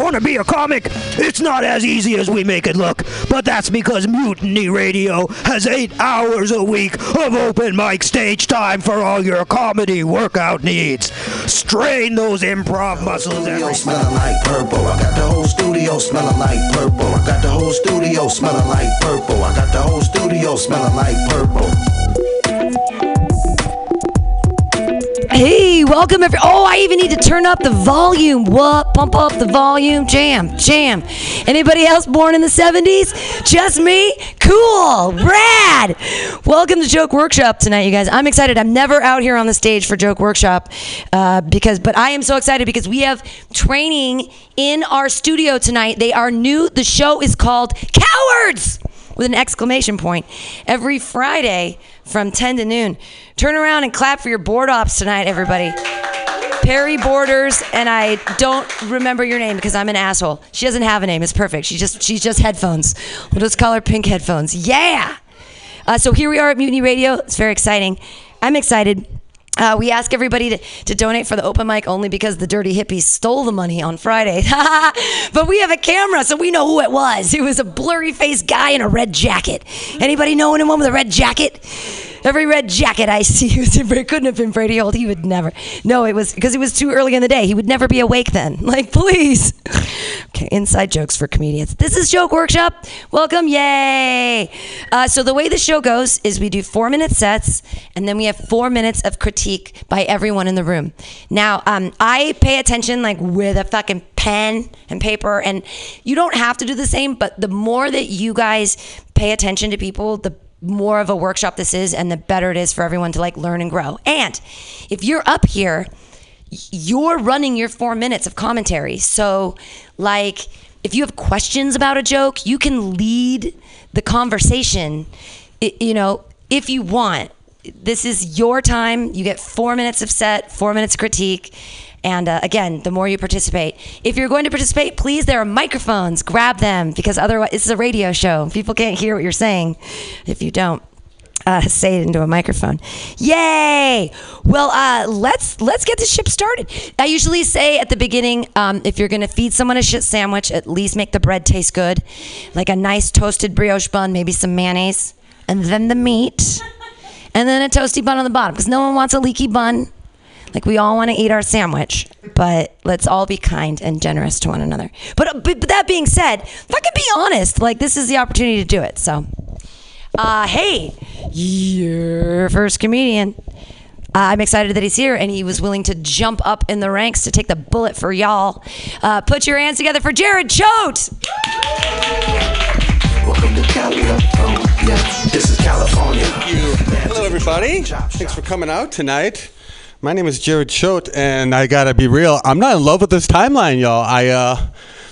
want to be a comic? It's not as easy as we make it look, but that's because Mutiny Radio has eight hours a week of open mic stage time for all your comedy workout needs. Strain those improv muscles every smelling like purple. I got the whole studio smelling like purple. I got the whole studio smelling like purple. I got the whole studio smelling like purple. Hey, welcome every. Oh, I even need to turn up the volume. What? Pump up the volume. Jam, jam. Anybody else born in the 70s? Just me? Cool. Rad. Welcome to Joke Workshop tonight, you guys. I'm excited. I'm never out here on the stage for Joke Workshop uh, because, but I am so excited because we have training in our studio tonight. They are new. The show is called Cowards with an exclamation point every Friday from 10 to noon. Turn around and clap for your board ops tonight, everybody. Perry Borders, and I don't remember your name because I'm an asshole. She doesn't have a name. It's perfect. She just she's just headphones. We'll just call her Pink Headphones. Yeah. Uh, so here we are at Mutiny Radio. It's very exciting. I'm excited. Uh, we ask everybody to, to donate for the open mic only because the dirty hippies stole the money on Friday. but we have a camera, so we know who it was. It was a blurry faced guy in a red jacket. Anybody know anyone with a red jacket? Every red jacket I see, it couldn't have been Brady Holt. He would never. No, it was because it was too early in the day. He would never be awake then. Like, please. Okay, inside jokes for comedians. This is Joke Workshop. Welcome, yay! Uh, so the way the show goes is we do four minute sets, and then we have four minutes of critique by everyone in the room. Now, um, I pay attention like with a fucking pen and paper, and you don't have to do the same. But the more that you guys pay attention to people, the more of a workshop this is and the better it is for everyone to like learn and grow. And if you're up here, you're running your 4 minutes of commentary. So like if you have questions about a joke, you can lead the conversation you know, if you want. This is your time. You get 4 minutes of set, 4 minutes critique and uh, again, the more you participate, if you're going to participate, please, there are microphones. Grab them because otherwise, is a radio show. People can't hear what you're saying if you don't. Uh, say it into a microphone. Yay! Well, uh, let's let's get the ship started. I usually say at the beginning, um, if you're going to feed someone a shit sandwich, at least make the bread taste good, like a nice toasted brioche bun, maybe some mayonnaise, and then the meat, and then a toasty bun on the bottom, because no one wants a leaky bun. Like we all want to eat our sandwich, but let's all be kind and generous to one another. But, but, but that being said, if I could be honest, like this is the opportunity to do it. So, uh, hey, your first comedian. Uh, I'm excited that he's here and he was willing to jump up in the ranks to take the bullet for y'all. Uh, put your hands together for Jared Choate. Welcome to California. This is California. Hello, everybody. Thanks for coming out tonight. My name is Jared Choate, and I gotta be real. I'm not in love with this timeline, y'all. I uh,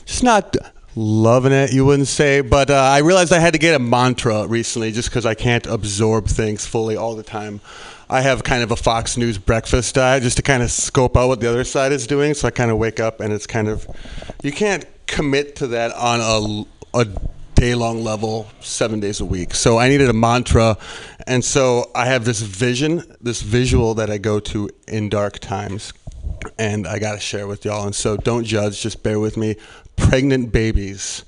just not loving it. You wouldn't say, but uh, I realized I had to get a mantra recently, just because I can't absorb things fully all the time. I have kind of a Fox News breakfast diet, just to kind of scope out what the other side is doing. So I kind of wake up, and it's kind of you can't commit to that on a, a day long level, seven days a week. So I needed a mantra. And so I have this vision, this visual that I go to in dark times. And I got to share with y'all. And so don't judge, just bear with me. Pregnant babies.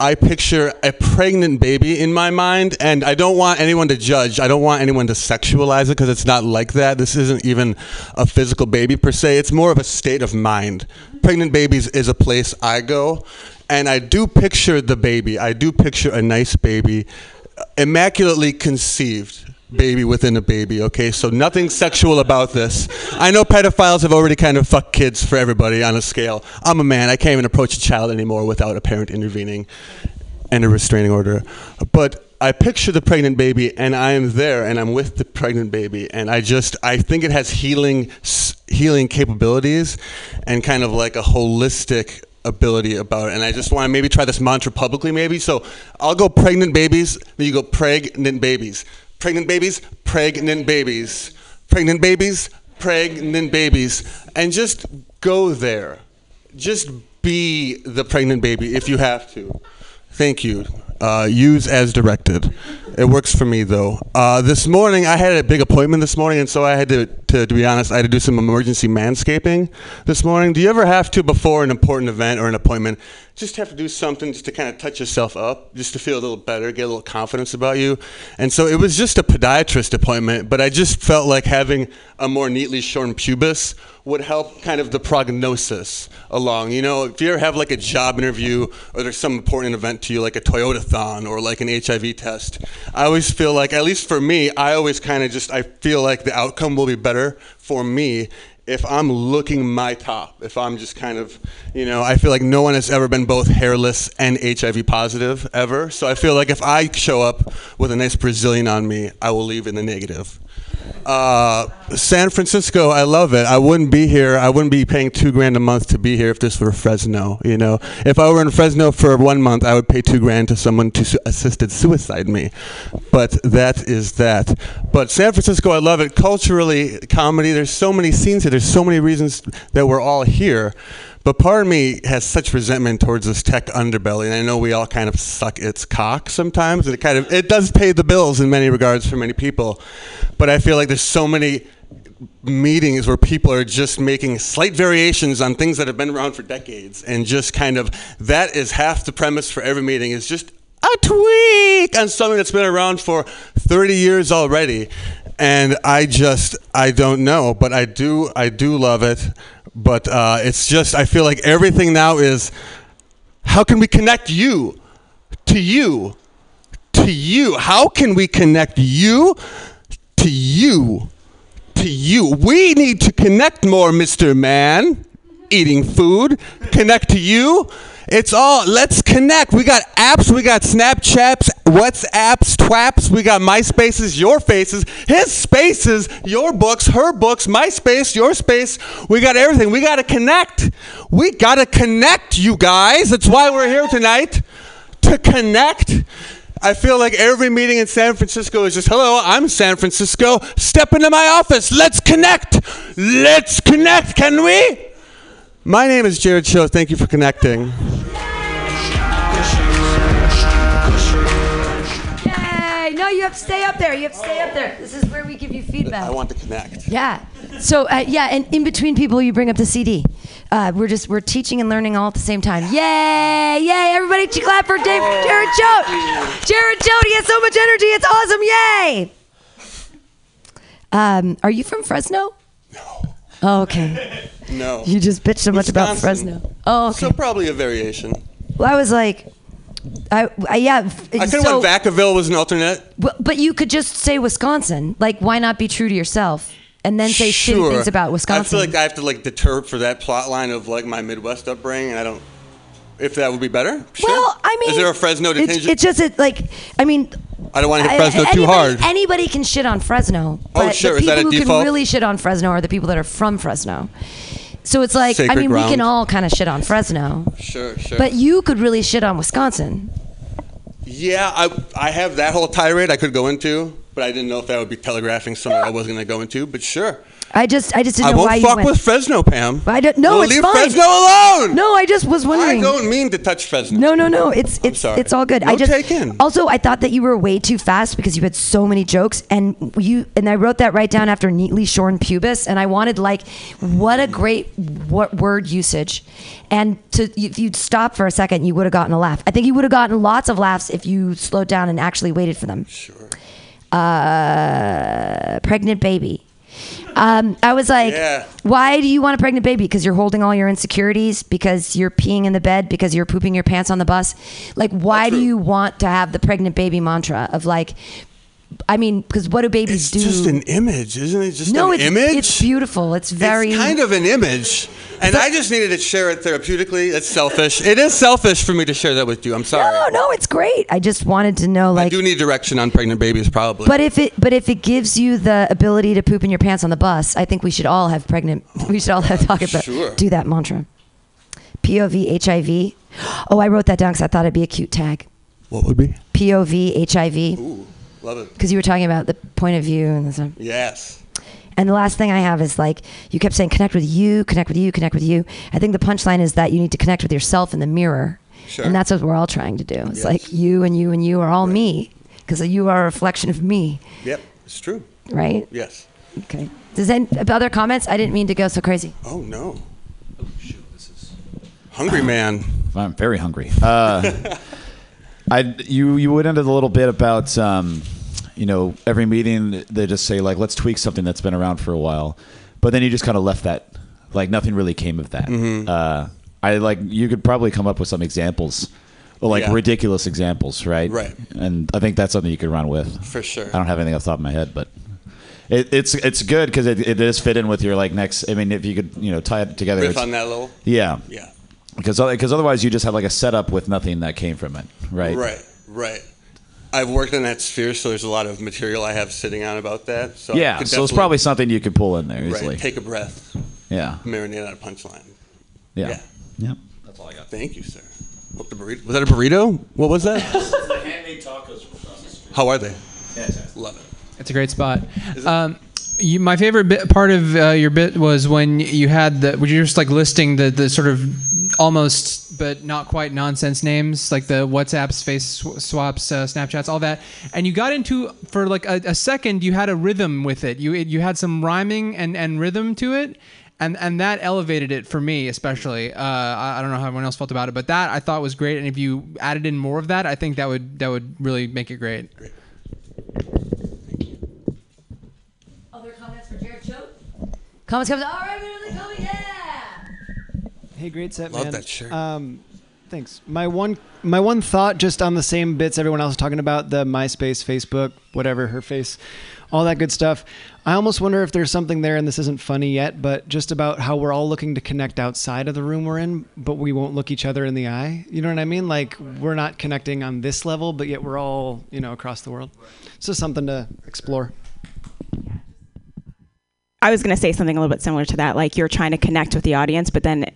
I picture a pregnant baby in my mind, and I don't want anyone to judge. I don't want anyone to sexualize it because it's not like that. This isn't even a physical baby per se, it's more of a state of mind. Pregnant babies is a place I go, and I do picture the baby. I do picture a nice baby, immaculately conceived, baby within a baby, okay? So nothing sexual about this. I know pedophiles have already kind of fucked kids for everybody on a scale. I'm a man. I can't even approach a child anymore without a parent intervening and a restraining order. But I picture the pregnant baby, and I am there, and I'm with the pregnant baby, and I just I think it has healing healing capabilities, and kind of like a holistic ability about it. And I just want to maybe try this mantra publicly, maybe. So I'll go pregnant babies, then you go pregnant babies, pregnant babies, pregnant babies, pregnant babies, pregnant babies, and just go there. Just be the pregnant baby if you have to. Thank you. Uh, use as directed. It works for me though. Uh, this morning I had a big appointment this morning, and so I had to, to, to be honest, I had to do some emergency manscaping this morning. Do you ever have to before an important event or an appointment, just have to do something just to kind of touch yourself up, just to feel a little better, get a little confidence about you? And so it was just a podiatrist appointment, but I just felt like having a more neatly shorn pubis would help kind of the prognosis along. You know, if you ever have like a job interview or there's some important event to you, like a Toyota-thon or like an HIV test, I always feel like, at least for me, I always kind of just, I feel like the outcome will be better for me if I'm looking my top, if I'm just kind of, you know, I feel like no one has ever been both hairless and HIV positive ever. So I feel like if I show up with a nice Brazilian on me, I will leave in the negative. Uh, San Francisco, I love it. I wouldn't be here. I wouldn't be paying two grand a month to be here if this were Fresno. You know, if I were in Fresno for one month, I would pay two grand to someone to su- assisted suicide me. But that is that. But San Francisco, I love it. Culturally, comedy. There's so many scenes here. There's so many reasons that we're all here. But part of me has such resentment towards this tech underbelly, and I know we all kind of suck its cock sometimes. And it kind of it does pay the bills in many regards for many people, but I feel like there's so many meetings where people are just making slight variations on things that have been around for decades, and just kind of that is half the premise for every meeting is just a tweak on something that's been around for 30 years already. And I just I don't know, but I do I do love it but uh, it's just I feel like everything now is how can we connect you to you to you? How can we connect you to you to you? We need to connect more, Mr. Man. Eating food, connect to you. It's all let's connect. We got apps, we got Snapchats, WhatsApps, Twaps, we got MySpaces, your faces, his spaces, your books, her books, my space, your space. We got everything. We got to connect. We got to connect, you guys. That's why we're here tonight to connect. I feel like every meeting in San Francisco is just, hello, I'm San Francisco. Step into my office. Let's connect. Let's connect, can we? My name is Jared Choate. Thank you for connecting. Have to stay up there. You have to stay up there. This is where we give you feedback. I want to connect. Yeah. So uh, yeah, and in between people, you bring up the CD. Uh, we're just we're teaching and learning all at the same time. Yay! Yay! Everybody, clap for Dave, Jared Choate. Jared Choate. He has so much energy. It's awesome. Yay! Um, are you from Fresno? No. Oh, okay. No. You just bitched so much about Fresno. Oh, okay. So probably a variation. well, I was like, I, I yeah. I could have so, went Vacaville was an alternate. But, but you could just say Wisconsin. Like, why not be true to yourself and then say shitty things about Wisconsin? I feel like I have to like deter for that plot line of like my Midwest upbringing, and I don't. If that would be better. Sure. Well, I mean, is there a Fresno it's, detention? it's just it, like, I mean, I don't want to hit I- Fresno too hard. Anybody can shit on Fresno, oh, but Oh, sure. the Is people that a who default? can really shit on Fresno are the people that are from Fresno. So it's like, I Sacred mean, we can all kind of shit on Fresno, Sure, sure. but you could really shit on Wisconsin. yeah, I I have that whole tirade I could go into, but I didn't know if that would be telegraphing something I wasn't going to go into. But sure, I just, I just didn't I know won't why you fuck went. with Fresno, Pam. I don't- no, We'll it's leave fine. Fresno alone. no, I just was wondering. I don't mean to touch Fresno. No, no, no. It's it's sorry. it's all good. No I just take in. also I thought that you were way too fast because you had so many jokes and you and I wrote that right down after neatly shorn pubis and I wanted like what a great what word usage and to if you'd stop for a second you would have gotten a laugh. I think you would have gotten lots of laughs if you slowed down and actually waited for them. Sure. Uh, pregnant baby. Um, I was like, Yeah. why do you want a pregnant baby? Because you're holding all your insecurities, because you're peeing in the bed, because you're pooping your pants on the bus. Like, why do you want to have the pregnant baby mantra of like, I mean, because what do babies It's do? It's just an image, isn't it? Just no, an it's, image. it's beautiful. It's very It's kind of an image, and I just needed to share it therapeutically. It's selfish. It is selfish for me to share that with you. I'm sorry. No, no, it's great. I just wanted to know, like, I do need direction on pregnant babies, probably. but if it, but if it gives you the ability to poop in your pants on the bus, I think we should all have pregnant. We should all have talk about Sure. do that mantra. POV HIV. Oh, I wrote that down because I thought it'd be a cute tag. what would be? POV HIV. Ooh, love it. Because you were talking about the point of view and the stuff. Yes. And the last thing I have is like you kept saying connect with you, connect with you, connect with you. I think the punchline is that you need to connect with yourself in the mirror. Sure. And that's what we're all trying to do. It's Yes. like you and you and you are all me because you are a reflection of me, Yep. It's true. right? Yes. Okay. Does any other comments? I didn't mean to go so crazy. Oh no. Oh shoot, this is Hungry man. I'm very hungry. Uh, I you you went into the little bit about um, you know every meeting they just say like let's tweak something that's been around for a while, but then you just kind of left that like nothing really came of that. Mm-hmm. Uh, I like you could probably come up with some examples, like Yeah. ridiculous examples, right? Right. And I think that's something you could run with. For sure. I don't have anything off the top of my head, but. It, it's it's good because it, it does fit in with your like next. I mean, if you could you know tie it together, Riff on that little. yeah, Yeah. Because because otherwise you just have like a setup with nothing that came from it, right? Right. Right. I've worked in that sphere, so there's a lot of material I have sitting on about that. So Yeah, so it's probably something you could pull in there right. easily. Take a breath. yeah, Marinate on a punchline. yeah, Yeah. yeah. Thank you, sir. Hope the burrito. Was that a burrito? What was that? How are they? Yeah, love it. It's a great spot. Um, you, my favorite bit, part of uh, your bit was when you had the, when you're just like listing the, the sort of almost but not quite nonsense names like the WhatsApps, face sw- swaps, uh, Snapchats, all that, and you got into for like a, a second you had a rhythm with it. You you had some rhyming and, and rhythm to it. And, and that elevated it for me, especially. Uh, I, I don't know how everyone else felt about it, but that I thought was great. And if you added in more of that, I think that would that would really make it great. Other comments for Jared Choate? Comments, comments. All right, we're really going. Yeah. Hey, great set, Love man. that shirt. Um, thanks. My one, my one thought, just on the same bits everyone else is talking about, the MySpace, Facebook, whatever, her face, all that good stuff. I almost wonder if there's something there, and this isn't funny yet, but just about how we're all looking to connect outside of the room we're in, but we won't look each other in the eye. You know what I mean? Like we're not connecting on this level, but yet we're all, you know, across the world. It's just something to explore. I was going to say something a little bit similar to that. Like you're trying to connect with the audience, but then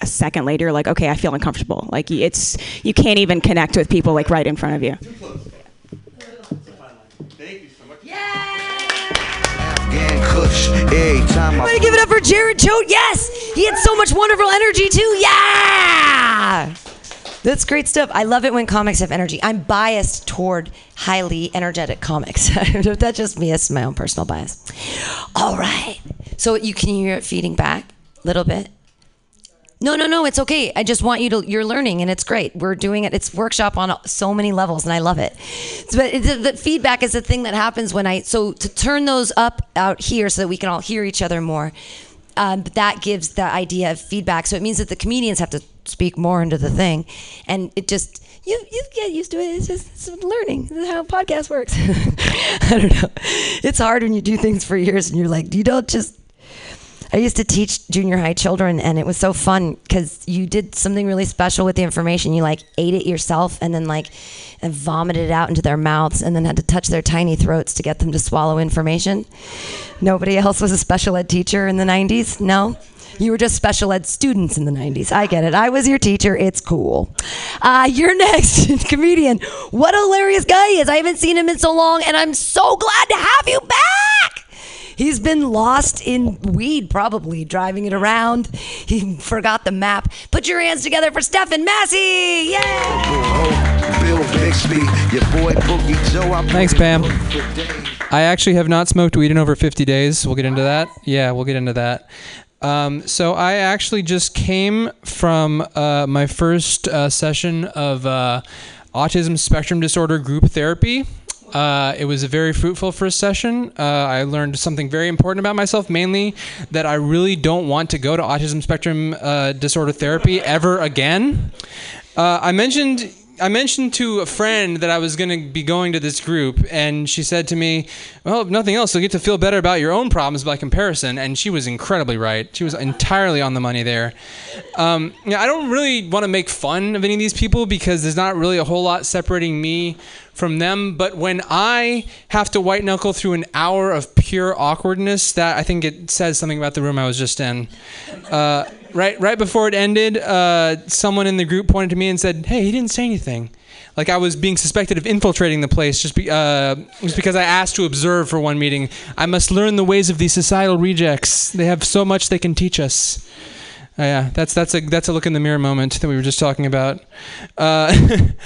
a second later, you're like, okay, I feel uncomfortable. Like it's you can't even connect with people like right in front of you. Thank you so much. Gang Kush, every time I Everybody give it up for Jared Choate. Yes, he had so much wonderful energy too. Yeah, that's great stuff. I love it when comics have energy. I'm biased toward highly energetic comics. that's just me. It's my own personal bias. All right. So you can hear it feeding back a little bit. No, no, no, it's okay. I just want you to, you're learning and it's great. We're doing it. It's workshop on so many levels and I love it. But the, the feedback is the thing that happens when I, so to turn those up out here so that we can all hear each other more, um, that gives the idea of feedback. So it means that the comedians have to speak more into the thing. And it just, you, you get used to it. It's just it's learning. This is how podcast works. I don't know. It's hard when you do things for years and you're like, you don't just I used to teach junior high children, and it was so fun because you did something really special with the information. You like ate it yourself, and then like and vomited it out into their mouths, and then had to touch their tiny throats to get them to swallow information. Nobody else was a special ed teacher in the '90s. No. You were just special ed students in the 90s. I get it. I was your teacher. It's cool. Uh, you're next, comedian. What a hilarious guy he is. I haven't seen him in so long, and I'm so glad to have you back. He's been lost in weed, probably driving it around. He forgot the map. Put your hands together for Stephen Massey! Yay! Bill Bixby, your boy Boogie Joe. I Thanks, Pam. in work for days. I actually have not smoked weed in over 50 days. We'll get into that. Yeah, we'll get into that. Um, so I actually just came from uh, my first uh, session of uh, autism spectrum disorder group therapy. Uh, it was a very fruitful first session. Uh, I learned something very important about myself, mainly that I really don't want to go to autism spectrum uh, disorder therapy ever again. I mentioned I mentioned to a friend that I was going to be going to this group, and she said to me, "Well, if nothing else, you'll get to feel better about your own problems by comparison." And she was incredibly right. She was entirely on the money there. Um, yeah, I don't really want to make fun of any of these people because there's not really a whole lot separating me from them. But when I have to white knuckle through an hour of pure awkwardness, that I think it says something about the room I was just in. Uh, right, right before it ended, uh, someone in the group pointed to me and said, "Hey, he didn't say anything." Like I was being suspected of infiltrating the place just, be, uh, just because I asked to observe for one meeting. I must learn the ways of these societal rejects. They have so much they can teach us. Uh, yeah, that's that's a that's a look in the mirror moment that we were just talking about. Uh,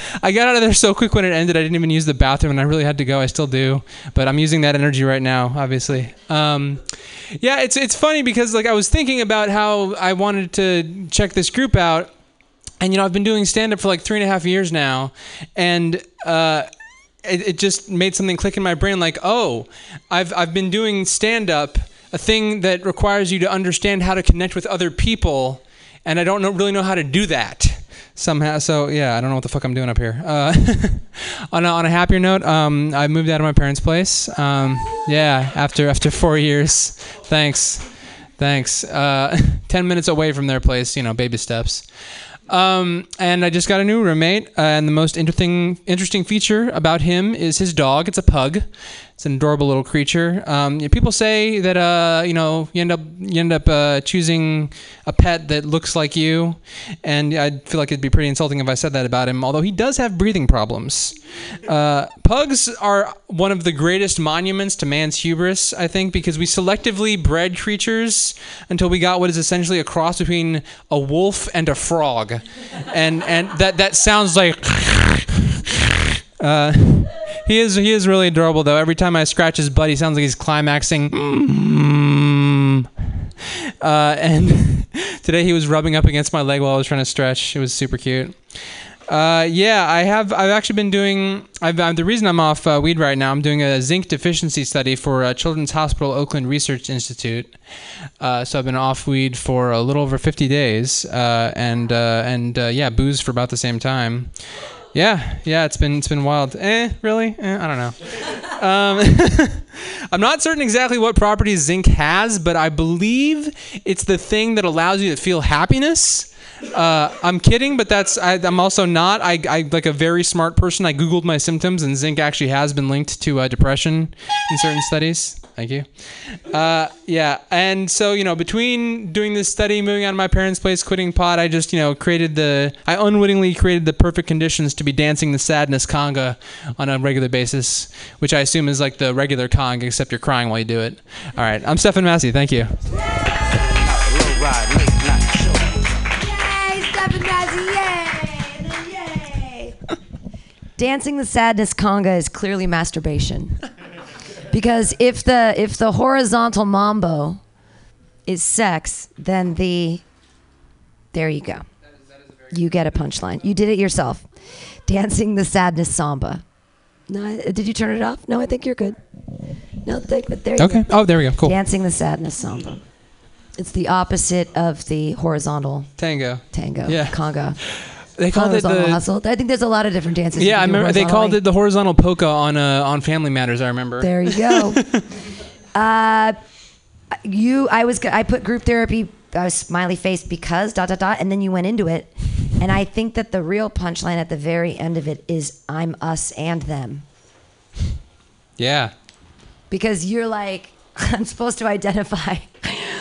I got out of there so quick when it ended. I didn't even use the bathroom, and I really had to go. I still do, but I'm using that energy right now, obviously. Um, yeah, it's it's funny because like I was thinking about how I wanted to check this group out, and you know I've been doing stand up for like three and a half years now, and. Uh, it, it just made something click in my brain like oh i've, I've been doing stand up a thing that requires you to understand how to connect with other people, and I don't know, really know how to do that somehow. So yeah, I don't know what the fuck I'm doing up here. Uh, on, a, on a happier note, um, I moved out of my parents' place. Um, yeah, after after four years. Thanks, thanks. Uh, Ten minutes away from their place, you know, baby steps. Um, and I just got a new roommate, uh, and the most interesting interesting feature about him is his dog. It's a pug. It's an adorable little creature. Um, yeah, people say that uh, you know you end up you end up uh, choosing a pet that looks like you, and I'd feel like it'd be pretty insulting if I said that about him. Although he does have breathing problems. Uh, pugs are one of the greatest monuments to man's hubris, I think, because we selectively bred creatures until we got what is essentially a cross between a wolf and a frog, and and that that sounds like. Uh, he is he is really adorable though. Every time I scratch his butt, he sounds like he's climaxing. Mm. Uh, and today he was rubbing up against my leg while I was trying to stretch. It was super cute. Uh, yeah, I have. I've actually been doing. I've, uh, the reason I'm off uh, weed right now. I'm doing a zinc deficiency study for uh, Children's Hospital Oakland Research Institute. Uh, so I've been off weed for a little over 50 days, uh, and and yeah, booze for about the same time. Yeah, yeah, it's been it's been wild. Eh, really? Eh, I don't know. Um, I'm not certain exactly what properties zinc has, but I believe it's the thing that allows you to feel happiness. Uh, I'm kidding, but that's I, am also not. I, I like a very smart person. I googled my symptoms, and zinc actually has been linked to uh, depression in certain studies. Thank you. Uh, yeah, and so you know, between doing this study, moving out of my parents' place, quitting pot, I just you know created the I unwittingly created the perfect conditions to be dancing the sadness conga on a regular basis, which I assume is like the regular conga, except you're crying while you do it. All right, I'm Stefan Massey. Thank you. Dancing the sadness conga is clearly masturbation. because if the if the horizontal mambo is sex, then the there you go. You get a punchline. You did it yourself. Dancing the sadness samba. No, did you turn it off? No, I think you're good. No, think, but there you Okay. go. Oh, there we go. Cool. Dancing the sadness samba. It's the opposite of the horizontal Tango. tango. Yeah. Conga. They called it the. hustle. I think there's a lot of different dances. Yeah, I remember they called it the horizontal polka on uh, on Family Matters. I remember. There you go. uh, you, I was, I put group therapy. I was smiley face because dot dot dot, and then you went into it, and I think that the real punchline at the very end of it is I'm us and them Yeah. because you're like I'm supposed to identify.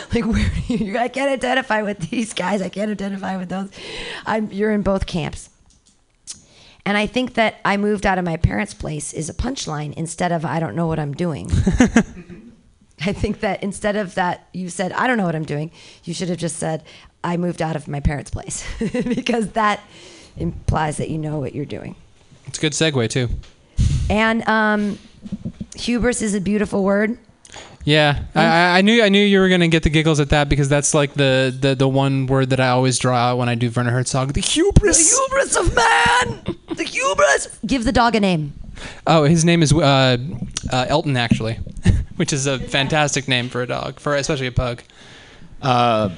Like where do you, I can't identify with these guys. I can't identify with those. I'm you're in both camps. And I think that I moved out of my parents' place is a punchline instead of I don't know what I'm doing. I think that instead of that you said I don't know what I'm doing, you should have just said I moved out of my parents' place because that implies that you know what you're doing. It's a good segue too. And um, hubris is a beautiful word. Yeah, I, I- I knew I knew you were gonna get the giggles at that because that's like the, the, the one word that I always draw out when I do Werner Herzog. The hubris. The hubris of man. The hubris. Give the dog a name. Oh, his name is uh, uh, Elton actually, which is a fantastic name for a dog, for especially a pug. Uh,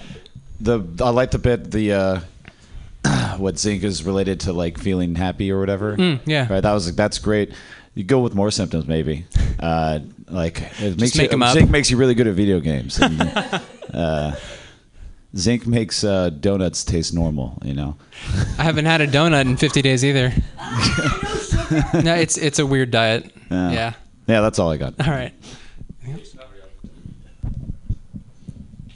the I like the bit the uh, what zinc is related to like feeling happy or whatever. Mm, yeah. Right. That was that's great. You go with more symptoms maybe. Like it makes make you, 'em up. zinc makes you really good at video games. And, uh, zinc makes uh, donuts taste normal. You know. I haven't had a donut in 50 days either. no, it's it's a weird diet. Yeah. Yeah. Yeah. That's all I got. All right.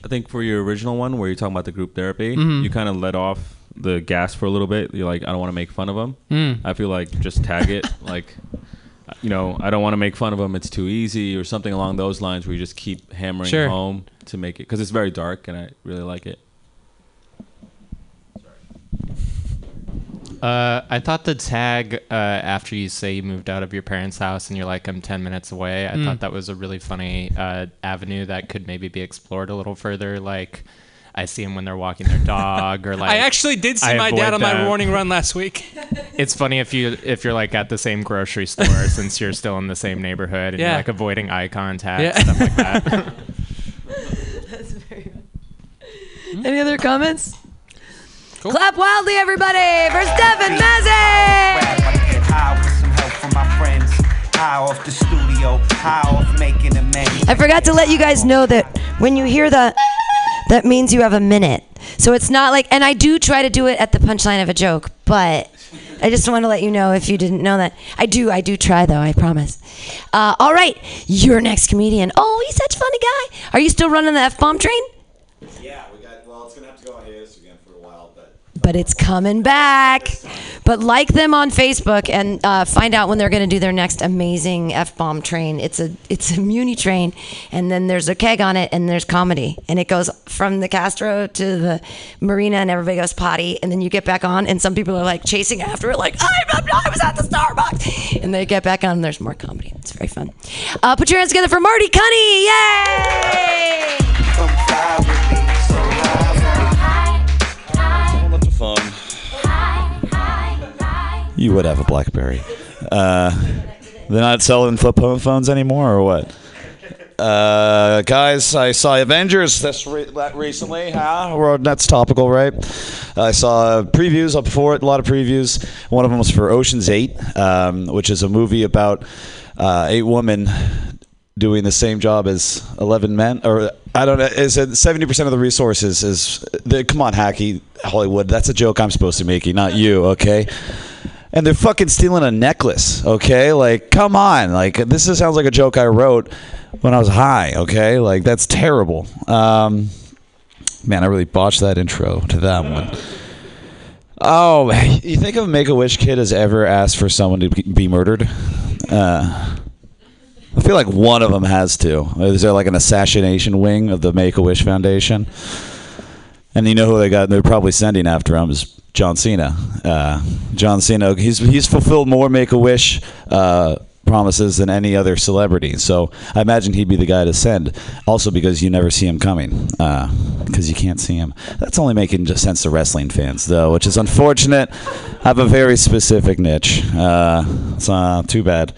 I think for your original one where you're talking about the group therapy, Mhm. you kind of let off the gas for a little bit. You're like, I don't want to make fun of them. Mm. I feel like just tag it. like, you know, I don't want to make fun of them. It's too easy or something along those lines where you just keep hammering Sure. home to make it because it's very dark and I really like it. Uh, I thought the tag uh, after you say you moved out of your parents' house and you're like, I'm 10 minutes away, I Mm. thought that was a really funny uh, avenue that could maybe be explored a little further. Like, I see them when they're walking their dog, or like. I actually did see I my dad avoid on my them. morning run last week. It's funny if you if you're like at the same grocery store since you're still in the same neighborhood and Yeah. you're like avoiding eye contact, Yeah. stuff like that. That's very good. Hmm? Any other comments? Clap wildly, everybody, for Stefan Massey! High with some help from my friends. High off the studio. High off making a man. I forgot to let you guys know that when you hear that, that means you have a minute. So it's not like, and I do try to do it at the punchline of a joke, but I just want to let you know if you didn't know that. I do, I do try though, I promise. Uh, all right, your next comedian. Oh, he's such a funny guy. Are you still running the F bomb train? Yeah, we got. Well, it's gonna have to go on hiatus again for a while, but it's coming back. But like them on Facebook and uh, find out when they're going to do their next amazing f bomb train. It's a it's a Muni train, and then there's a keg on it, and there's comedy, and it goes from the Castro to the marina, and everybody goes potty, and then you get back on, and some people are like chasing after it, like I, I was at the Starbucks, and they get back on, and there's more comedy. It's very fun. Uh, put your hands together for Marty Cunny! Yay! You would have a BlackBerry. Uh, they're not selling flip phone phones anymore, or what? Uh, guys, I saw Avengers this re- that recently. Huh? Well, that's topical, right? I saw previews up before it, a lot of previews. One of them was for Ocean's Eight, um, which is a movie about uh, eight women doing the same job as 11 men or i don't know is it 70% of the resources is the, come on hacky hollywood. That's a joke i'm supposed to making not you okay? And they're fucking stealing a necklace okay? Like come on. Like this is, sounds like a joke i wrote when i was high okay? Like that's terrible. Um, man i really botched that intro to that one. Oh you think a make-a-wish kid has ever asked for someone to be- be murdered? Uh, I feel like one of them has to. Is there like an assassination wing of the Make a Wish Foundation? And you know who they got? They're probably sending after him is John Cena. Uh, John Cena. He's he's fulfilled more Make a Wish uh, promises than any other celebrity. So I imagine he'd be the guy to send. Also because you never see him coming because you can't see him. That's only making sense to wrestling fans though, which is unfortunate. I have a very specific niche. Uh, it's uh, too bad.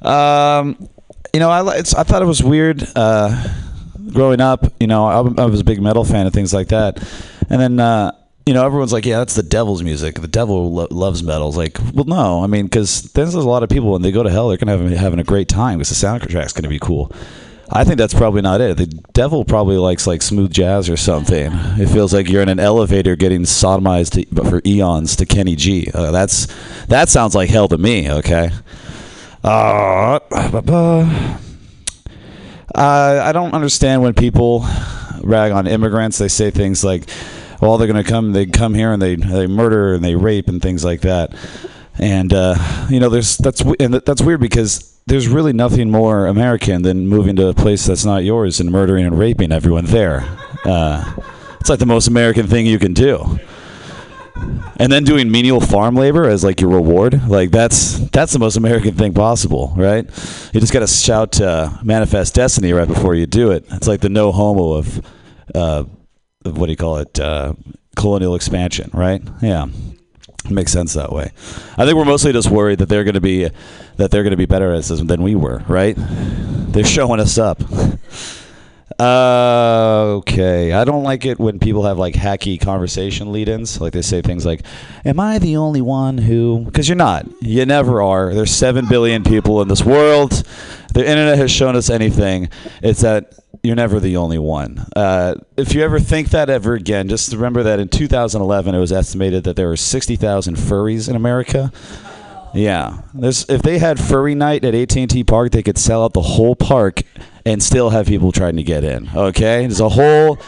Um, you know, I I thought it was weird uh, growing up. You know, I, I was a big metal fan and things like that, and then. Uh, you know, everyone's like, "Yeah, that's the devil's music. The devil lo- loves metal." It's like, well, no. I mean, because there's a lot of people when they go to hell, they're gonna have having a great time because the soundtrack's gonna be cool. I think that's probably not it. The devil probably likes like smooth jazz or something. It feels like you're in an elevator getting sodomized to, for eons to Kenny G. Uh, that's that sounds like hell to me. Okay. Uh, uh, I don't understand when people rag on immigrants. They say things like, "Well, they're going to come. They come here and they they murder and they rape and things like that." And uh, you know, there's that's and that's weird because there's really nothing more American than moving to a place that's not yours and murdering and raping everyone there. Uh, it's like the most American thing you can do. And then doing menial farm labor as like your reward, like that's that's the most American thing possible, right? You just got to shout uh, "Manifest Destiny" right before you do it. It's like the no homo of, uh, of what do you call it? Uh, colonial expansion, right? Yeah, it makes sense that way. I think we're mostly just worried that they're going to be that they're going to be better at this than we were, right? They're showing us up. Uh, okay. I don't like it when people have like hacky conversation lead-ins. Like they say things like, "Am I the only one who?" Because you're not. You never are. There's seven billion people in this world. The internet has shown us anything. It's that you're never the only one. Uh, if you ever think that ever again, just remember that in 2011 it was estimated that there were 60,000 furries in America. Yeah, there's if they had furry night at AT&T Park, they could sell out the whole park and still have people trying to get in. Okay, there's a whole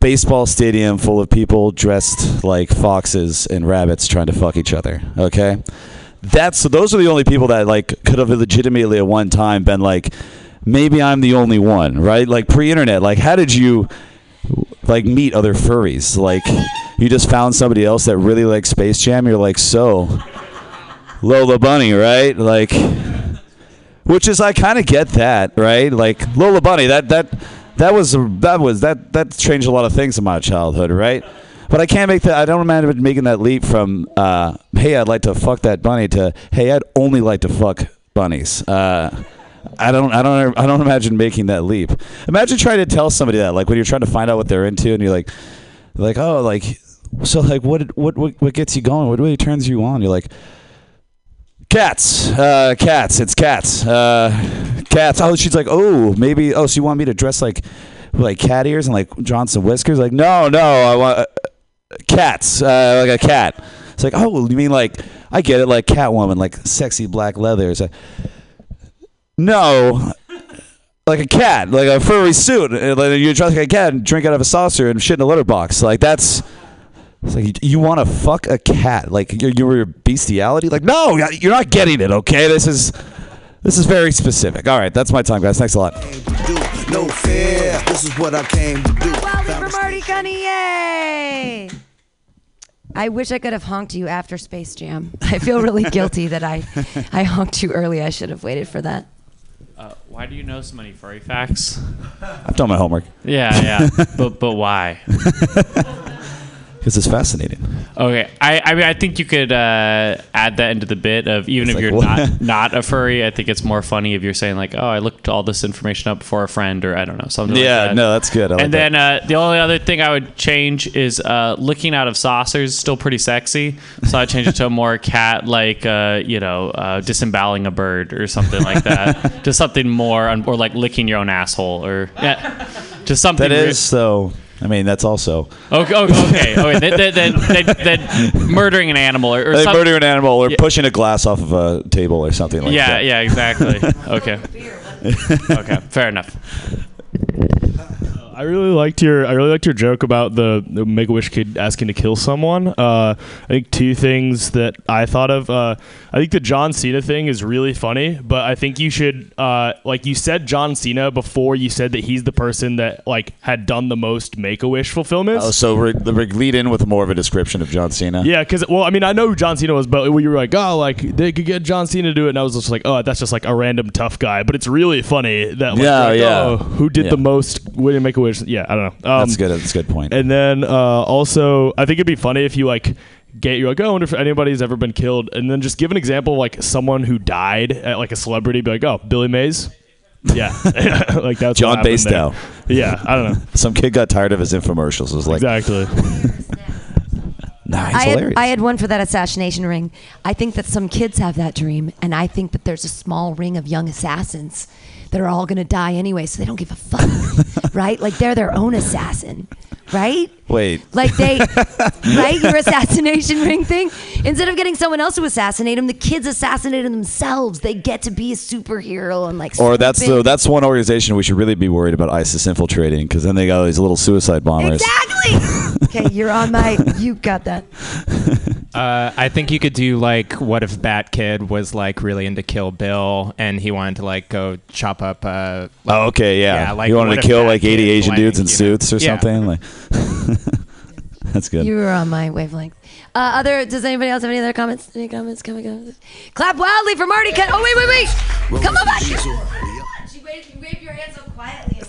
baseball stadium full of people dressed like foxes and rabbits trying to fuck each other. Okay, that's so those are the only people that like could have legitimately at one time been like, maybe I'm the only one, right? Like pre-internet, like how did you like meet other furries? Like you just found somebody else that really likes Space Jam. You're like, so Lola Bunny, right? Like, which is I kind of get that, right? Like Lola Bunny, that that that was that was that that changed a lot of things in my childhood, right? But I can't make that. I don't imagine making that leap from uh, "Hey, I'd like to fuck that bunny" to "Hey, I'd only like to fuck bunnies." Uh, I don't, I don't, I don't imagine making that leap. Imagine trying to tell somebody that, like when you're trying to find out what they're into, and you're like, like, oh, like, so, like, what, what, what, what gets you going? What really turns you on? You're like, cats, uh, cats. It's cats, uh, cats. Oh, she's like, oh, maybe. Oh, so you want me to dress like, like cat ears and like Johnson whiskers? Like, no, no, I want uh, cats, uh, like a cat. It's like, oh, you mean like, I get it, like Catwoman, like sexy black leather. It's like, no, like a cat, like a furry suit. Uh, Like you dress like a cat and drink out of a saucer and shit in a litter box. Like that's. It's like you, you want to fuck a cat, like your your bestiality. Like no, you're not getting it. Okay, this is this is very specific. All right, that's my time, guys. Thanks a lot. No fear. This is what I came to do. For Marty Gunny, yay! I wish I could have honked you after Space Jam. I feel really guilty that I, I honked you early. I should have waited for that. Uh, why do you know so many furry facts? I've done my homework. Yeah, yeah. but but why? Because it's fascinating. Okay, I, I mean I think you could uh, add that into the bit of even It's if like, you're what? not not a furry, I think it's more funny if you're saying like, oh, I looked all this information up for a friend or I don't know something. Yeah, like that. no, that's good. I like and then uh, the only other thing I would change is uh, looking out of saucers. Still pretty sexy, so I'd change it to a more cat like uh, you know uh, disemboweling a bird or something like that. just something more, or like licking your own asshole or yeah, just something. That re- so. I mean, that's also. Okay, okay, okay. Then, then, then, then, then murdering an animal or, or They some- murder an animal or Yeah. pushing a glass off of a table or something like yeah, that. Yeah, yeah, exactly. Okay. okay, fair enough. I really liked your I really liked your joke about the, the Make a Wish kid asking to kill someone. Uh, I think two things that I thought of. Uh, I think the John Cena thing is really funny, but I think you should uh, like you said John Cena before you said that he's the person that like had done the most Make a Wish fulfillments. Oh, so we're, we're lead in with more of a description of John Cena. Yeah, because well, I mean, I know who John Cena was, but you were like, oh, like they could get John Cena to do it, and I was just like, oh, that's just like a random tough guy. But it's really funny that like, Yeah, like, yeah. oh, who did Yeah. the most winning Make a Wish? Yeah, I don't know. Um, That's good. That's a good point. And then uh, also, I think it'd be funny if you like get you're like, oh, I wonder if anybody's ever been killed, and then just give an example of like someone who died at like a celebrity, be like, oh, Billy Mays. Yeah, like that's John what happened there. Bastow. Yeah, I don't know. Some kid got tired of his infomercials. Was like, exactly. nah, he's I had, hilarious. I had one for that assassination ring. I think that some kids have that dream, and I think that there's a small ring of young assassins that are all going to die anyway, so they don't give a fuck, right? Like they're their own assassin, right? Wait. Like they, right? Your assassination ring thing. Instead of getting someone else to assassinate them, the kids assassinate them themselves. They get to be a superhero and like. Or that's the that's one organization we should really be worried about ISIS infiltrating because then they got all these little suicide bombers. Exactly. okay, you're on my. You got that. Uh, I think you could do like, what if Bat Kid was like really into Kill Bill and he wanted to like go chop up. Uh, Oh, okay, yeah. Yeah, like, you wanted to kill that like 80 kid, Asian dudes in you know- suits or Yeah. something. Like, that's good. You were on my wavelength. Uh, other? Does anybody else have any other comments? Any comments? Coming? Coming? Clap wildly for Marty. Cut. Oh wait, wait, wait! Come on back. She waved, you waved your hands so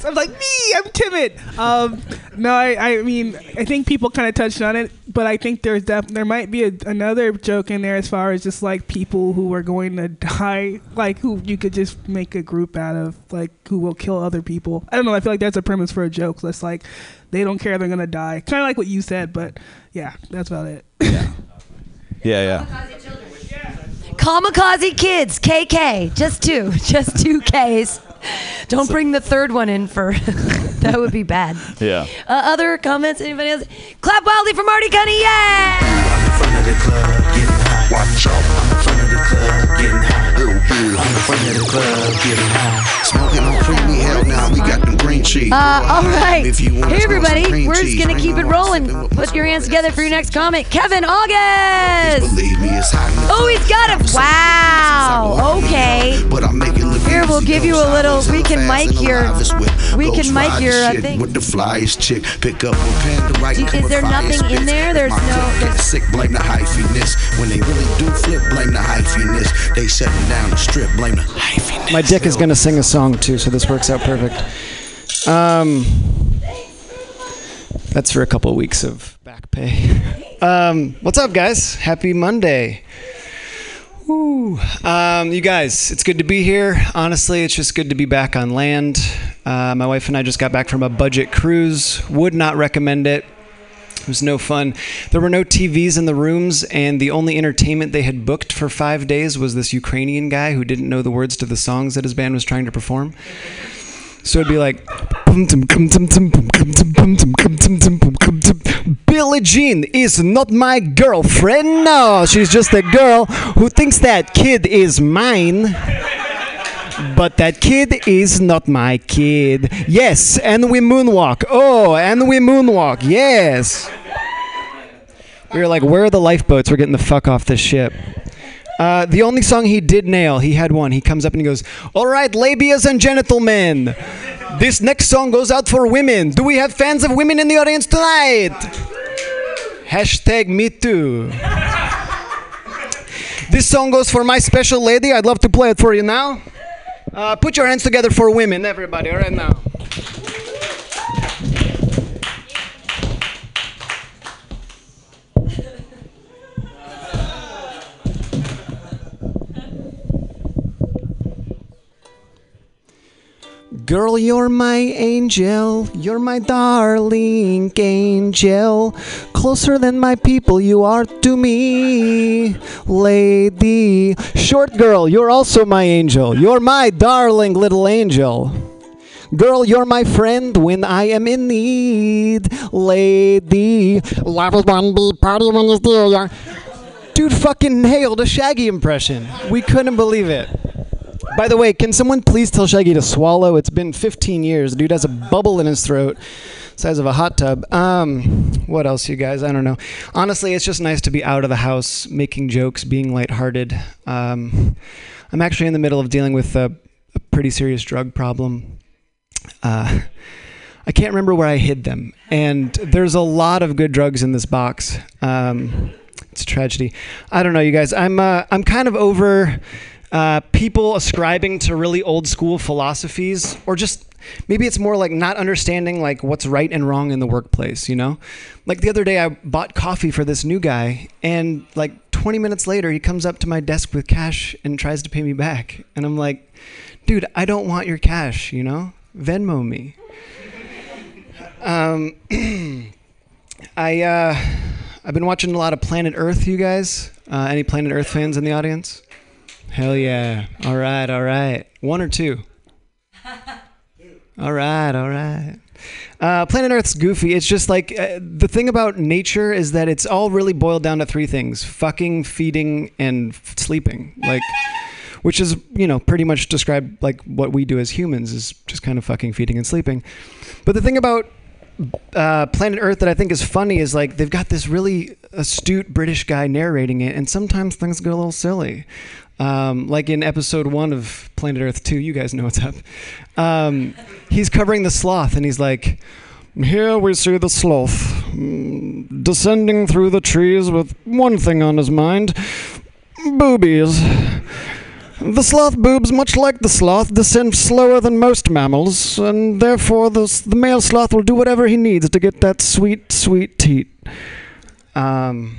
quietly. I'm like me. I'm timid. Um, no, I, I mean, I think people kind of touched on it, but but I think there's def- there might be a, another joke in there as far as just like people who are going to die, like who you could just make a group out of, like who will kill other people. I don't know. I feel like that's a premise for a joke. That's like they don't care they're gonna die, kind of like what you said. But yeah, that's about it. Yeah, yeah. Kamikaze kids, KK, just two, just two Ks. Don't bring the third one in for that would be bad. Yeah. Uh, other comments? Anybody else? Clap wildly for Marty Cunny! Yeah! front of the club, getting high. Watch out. I'm in front of the club, getting high. I'm in front of the club, getting high. Smoking on creamy hell now. We got them green cheese. Uh, all right. If you want Hey, everybody. We're just going to keep it it rolling. Put your hands together for your next comment. Kevin August. Believe me, it's hot. in the Oh, he's got it. Wow. Okay. But I make it look Here, we'll give you a little. We can hella mic your. alive is with We can mic your uh, shit thing. With the flyest chick. Pick up a pen to write Do- is there nothing in there? There's My no- dick get sick, blame the hyphiness. When they really do flip, blame the hyphiness. They shutting down the strip, blame the hyphiness. My dick is gonna sing a song too, so this works out perfect. Um, that's for a couple of weeks of back pay. Um, what's up, guys? Happy Monday. Um, you guys, it's good to be here. Honestly, it's just good to be back on land. Uh, my wife and I just got back from a budget cruise. Would not recommend it. It was no fun. There were no TVs in the rooms, and the only entertainment they had booked for five days was this Ukrainian guy who didn't know the words to the songs that his band was trying to perform. So it'd be like, Billie Jean is not my girlfriend. No, she's just a girl who thinks that kid is mine. But that kid is not my kid. Yes, and we moonwalk. Oh, and we moonwalk. Yes. We were like, where are the lifeboats? We're getting the fuck off this ship. Uh, the only song he did nail, he had one. He comes up and he goes, All right, labias and gentlemen, this next song goes out for women. Do we have fans of women in the audience tonight? Hashtag me too. This song goes for my special lady. I'd love to play it for you now. Uh, put your hands together for women, everybody, right now. Girl, you're my angel, you're my darling angel. Closer than my people, you are to me, lady. Short girl, you're also my angel, you're my darling little angel. Girl, you're my friend when I am in need, lady. Love is one big party when you steal your. Dude fucking nailed a Shaggy impression. We couldn't believe it. By the way, can someone please tell Shaggy to swallow? It's been 15 years. The dude has a bubble in his throat, size of a hot tub. Um, what else, you guys? I don't know. Honestly, it's just nice to be out of the house, making jokes, being lighthearted. Um, I'm actually in the middle of dealing with a, a pretty serious drug problem. Uh, I can't remember where I hid them, and there's a lot of good drugs in this box. Um, it's a tragedy. I don't know, you guys. I'm uh, I'm kind of over uh, people ascribing to really old school philosophies, or just maybe it's more like not understanding like what's right and wrong in the workplace. You know, like the other day I bought coffee for this new guy, and like 20 minutes later he comes up to my desk with cash and tries to pay me back, and I'm like, dude, I don't want your cash. You know, Venmo me. Um, I uh, I've been watching a lot of Planet Earth. You guys, uh, any Planet Earth fans in the audience? Hell yeah! All right, all right. One or two. All right, all right. Uh, Planet Earth's goofy. It's just like uh, the thing about nature is that it's all really boiled down to three things: fucking, feeding, and f- sleeping. Like, which is you know pretty much describe like what we do as humans is just kind of fucking, feeding, and sleeping. But the thing about uh, Planet Earth that I think is funny is like they've got this really astute British guy narrating it, and sometimes things get a little silly. Um, like in episode one of Planet Earth 2, you guys know what's up. Um, he's covering the sloth, and he's like, Here we see the sloth mm, descending through the trees with one thing on his mind boobies. The sloth boobs, much like the sloth, descend slower than most mammals, and therefore the, the male sloth will do whatever he needs to get that sweet, sweet teat. Um,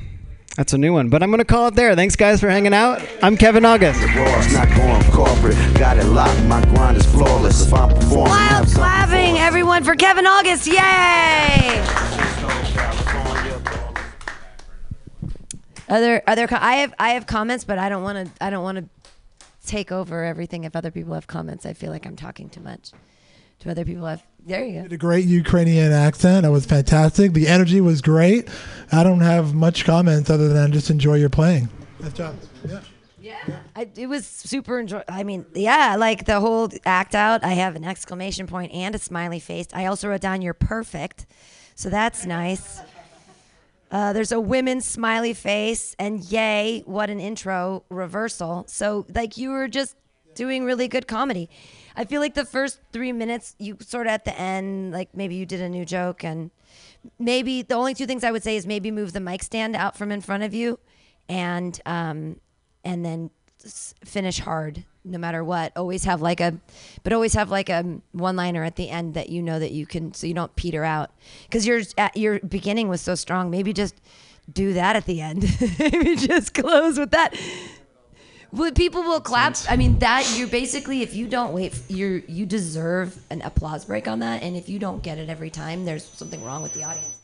that's a new one, but I'm gonna call it there. Thanks, guys, for hanging out. I'm Kevin August. Boss, not going corporate. Got it locked. My grind is flawless. If I'm performing, I have Wild clapping, everyone, for Kevin August. Yay! Other other co- I have I have comments, but I don't want to I don't want to take over everything. If other people have comments, I feel like I'm talking too much. Do other people have? There you go. did a great Ukrainian accent. It was fantastic. The energy was great. I don't have much comments other than just enjoy your playing. Nice job. Yeah. I, it was super enjoy. I mean, yeah, like the whole act out. I have an exclamation point and a smiley face. I also wrote down "You're perfect," so that's nice. Uh, there's a women's smiley face, and yay, what an intro reversal. So, like, you were just doing really good comedy. I feel like the first three minutes, you sort of at the end, like maybe you did a new joke, and maybe the only two things I would say is maybe move the mic stand out from in front of you, and um, and then finish hard no matter what. Always have like a, but always have like a one liner at the end that you know that you can, so you don't peter out. Because your your beginning was so strong. Maybe just do that at the end. maybe just close with that. Well, people will clap. I mean, that you're basically if you don't wait, you you deserve an applause break on that. And if you don't get it every time, there's something wrong with the audience.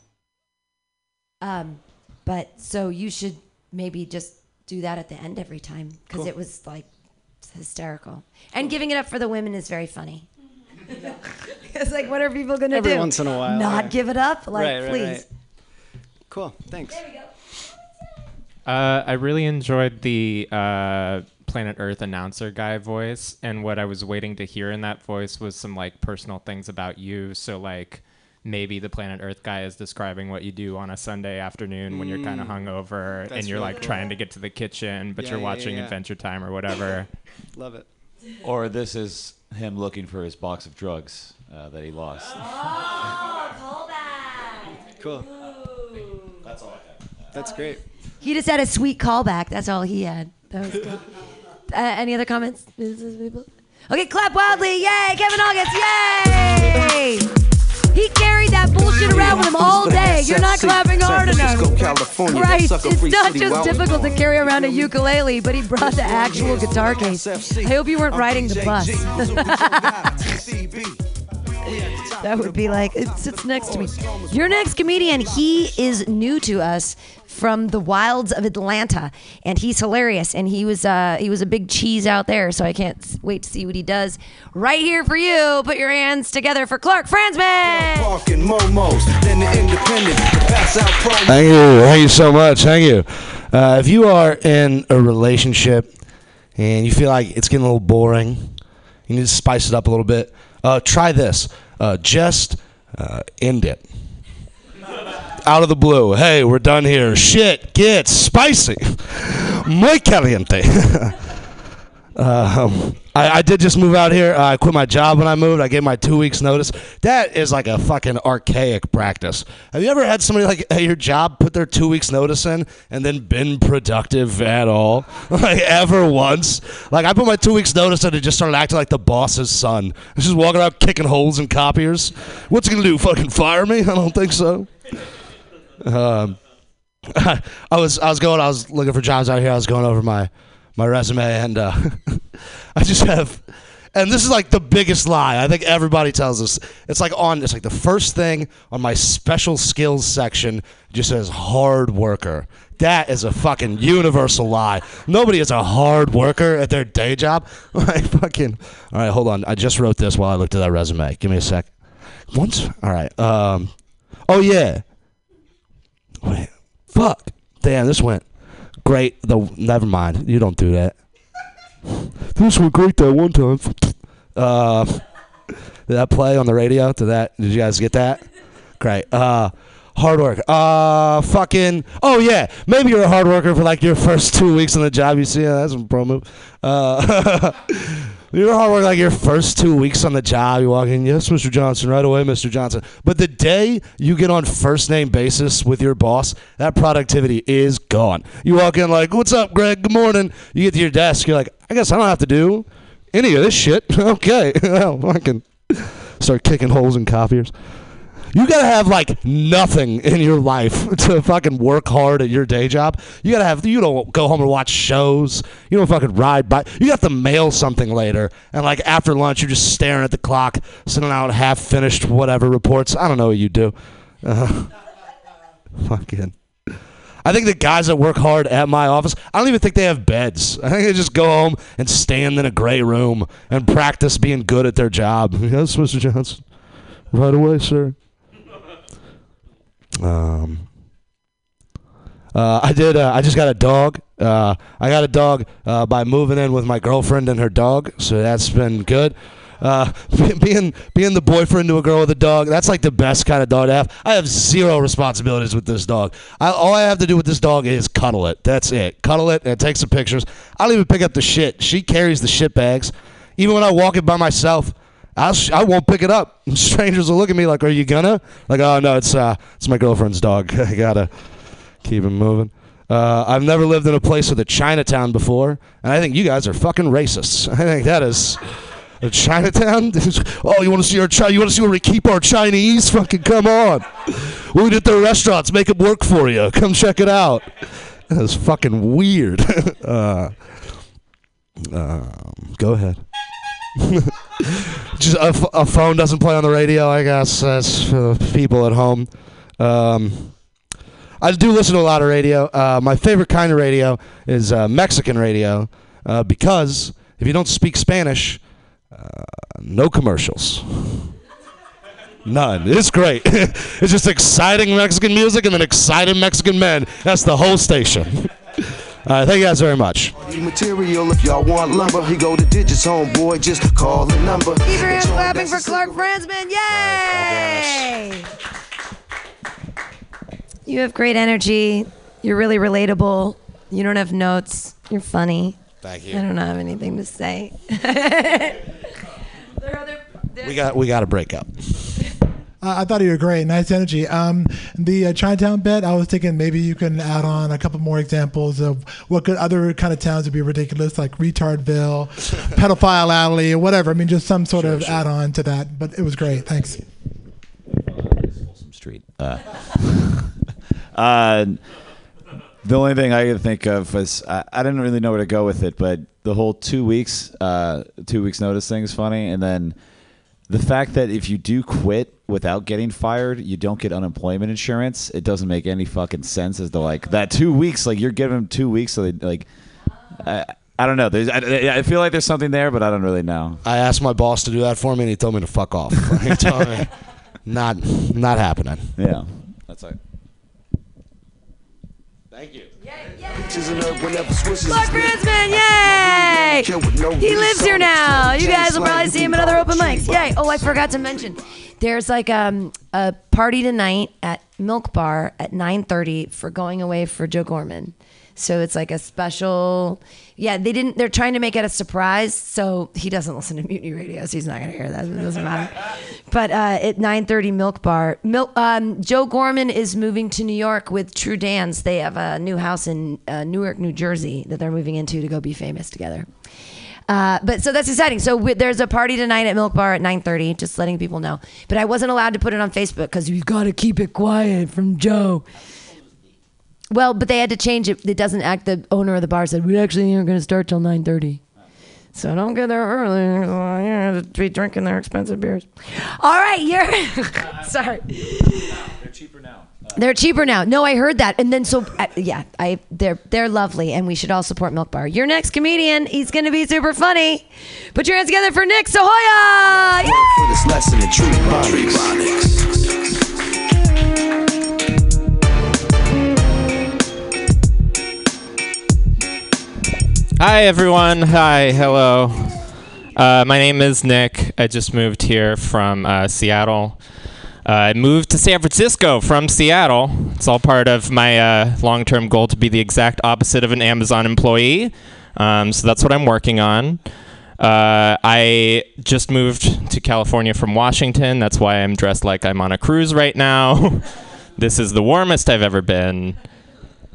Um, but so you should maybe just do that at the end every time because Cool. it was like hysterical. And giving it up for the women is very funny. it's like, what are people gonna Every do? once in a while, not yeah. give it up? Like, Right, right, please. right. Cool. Thanks. Uh, I really enjoyed the uh, Planet Earth announcer guy voice, and what I was waiting to hear in that voice was some like personal things about you. So like maybe the Planet Earth guy is describing what you do on a Sunday afternoon when you're kind of Mm. hungover and you're really like cool. trying to get to the kitchen, but Yeah, you're yeah, watching yeah. Adventure Time or whatever. Love it. Or this is him looking for his box of drugs uh, that he lost. Cool. That's all I have. That's great. He just had a sweet callback. That's all he had. That was good. uh, any other comments. Okay, clap wildly. Yay, Kevin August. Yay! He carried that bullshit around with him all day. You're not clapping hard enough. Right. It's not just where I was difficult to carry around a ukulele, but he brought the actual guitar case. I hope you weren't riding the bus. that would be like it sits next to me. Your next comedian, he is new to us from the wilds of Atlanta, and he's hilarious. And he was uh, he was a big cheese out there, so I can't wait to see what he does right here for you. Put your hands together for Clark Franzman. Parking momos, then the independent, the pass out promo. Thank you. Thank you so much. Thank you. Uh, if you are in a relationship and you feel like it's getting a little boring, you need to spice it up a little bit. Uh, try this. Uh, just uh, end it. Out of the blue. Hey, we're done here. Shit gets spicy. Muy caliente. Um, I, I did just move out here. Uh, I quit my job when I moved. I gave my two weeks notice. That is like a fucking archaic practice. Have you ever had somebody like at your job put their two weeks notice in and then been productive at all? like ever once? Like I put my two weeks notice in and just started acting like the boss's son. I just walking around kicking holes in copiers. What's he gonna do? Fucking fire me? I don't think so. Um, I was I was going I was looking for jobs out here. I was going over my my resume and uh, I just have and this is like the biggest lie. I think everybody tells us. It's like on it's like the first thing on my special skills section just says hard worker. That is a fucking universal lie. Nobody is a hard worker at their day job. Like fucking All right, hold on. I just wrote this while I looked at that resume. Give me a sec. Once All right. Um Oh yeah. Wait. Fuck. Damn, this went great. The never mind. You don't do that. This went great that one time. Uh, did that play on the radio? Did that? Did you guys get that? Great. Uh, hard work. Uh, fucking. Oh yeah. Maybe you're a hard worker for like your first two weeks on the job. You see, that's a pro move. Uh, a hard worker like your first two weeks on the job. You walk in, yes, Mr. Johnson, right away, Mr. Johnson. But the day you get on first name basis with your boss, that productivity is gone. You walk in like, what's up, Greg? Good morning. You get to your desk, you're like, I guess I don't have to do any of this shit. okay. well, I can start kicking holes in copiers. You gotta have like nothing in your life to fucking work hard at your day job. You gotta have. You don't go home and watch shows. You don't fucking ride by. You have to mail something later, and like after lunch, you're just staring at the clock, sending out half finished whatever reports. I don't know what you do. Uh, fucking. I think the guys that work hard at my office, I don't even think they have beds. I think they just go home and stand in a gray room and practice being good at their job. Yes, Mr. Johnson. Right away, sir. Um, uh, I did. Uh, I just got a dog. Uh, I got a dog uh, by moving in with my girlfriend and her dog, so that's been good. Uh, being being the boyfriend to a girl with a dog, that's like the best kind of dog to have. I have zero responsibilities with this dog. I, all I have to do with this dog is cuddle it. That's it. Cuddle it and take some pictures. I don't even pick up the shit. She carries the shit bags. Even when I walk it by myself, I'll sh- I won't pick it up. Strangers will look at me like, "Are you gonna?" Like, "Oh no, it's uh, it's my girlfriend's dog. I gotta keep him moving." Uh, I've never lived in a place with a Chinatown before, and I think you guys are fucking racists. I think that is a Chinatown. oh, you want to see our Chi- You want to see where we keep our Chinese? Fucking come on. we did their restaurants. Make them work for you. Come check it out. That is fucking weird. uh, um, go ahead. Just a, f- a phone doesn't play on the radio. I guess that's for people at home. Um, I do listen to a lot of radio. Uh, my favorite kind of radio is uh, Mexican radio uh, because if you don't speak Spanish, uh, no commercials. None. It's great. it's just exciting Mexican music and then exciting Mexican men. That's the whole station. All right, thank you guys very much. Material if y'all want lumber, he go to digits, homeboy. Just call the number. Keep your hands clapping for Clark Franzman. Oh, Yay! You have great energy. You're really relatable. You don't have notes. You're funny. Thank you. I don't have anything to say. We got we got to break up. Uh, I thought you were great. Nice energy. Um, the uh, Chinatown bit, I was thinking maybe you can add on a couple more examples of what could other kind of towns would be ridiculous, like Retardville, Pedophile Alley, or whatever. I mean, just some sort of add on to that. But it was great. Thanks. Street. Uh, uh, the only thing I could think of was I, I didn't really know where to go with it, but the whole two weeks, uh, two weeks notice thing is funny, and then the fact that if you do quit without getting fired, you don't get unemployment insurance. It doesn't make any fucking sense as to like that two weeks. Like you're giving them two weeks, so they like. I, I don't know. There's, I, I feel like there's something there, but I don't really know. I asked my boss to do that for me, and he told me to fuck off. he told me, not not happening. Yeah, that's like. Thank you. Clark Franzman, yay! He lives here now. You guys will probably see him at other open mics. Yay! Oh, I forgot to mention, there's like um, a party tonight at Milk Bar at 9:30 for going away for Joe Gorman. So it's like a special. Yeah, they didn't. They're trying to make it a surprise, so he doesn't listen to Mutiny Radio, so he's not gonna hear that. It doesn't matter. But uh, at 9:30, Milk Bar. Um, Joe Gorman is moving to New York with True Dance. They have a new house in uh, Newark, New Jersey, that they're moving into to go be famous together. Uh, but so that's exciting. So we, there's a party tonight at Milk Bar at 9:30. Just letting people know. But I wasn't allowed to put it on Facebook because you got to keep it quiet from Joe. Well, but they had to change it. It doesn't act. The owner of the bar said we actually aren't going to start till 9:30. So don't get there early. You have to be drinking their expensive beers. All right, you're sorry. They're cheaper now. They're cheaper now. No, I heard that. And then so uh, yeah, I they're they're lovely, and we should all support Milk Bar. Your next comedian, he's going to be super funny. Put your hands together for Nick Sahoya. Yay! For this lesson in true phonics. Hi, everyone. Hi, hello. Uh, my name is Nick. I just moved here from uh, Seattle. Uh, I moved to San Francisco from Seattle. It's all part of my uh, long term goal to be the exact opposite of an Amazon employee. Um, so that's what I'm working on. Uh, I just moved to California from Washington. That's why I'm dressed like I'm on a cruise right now. this is the warmest I've ever been.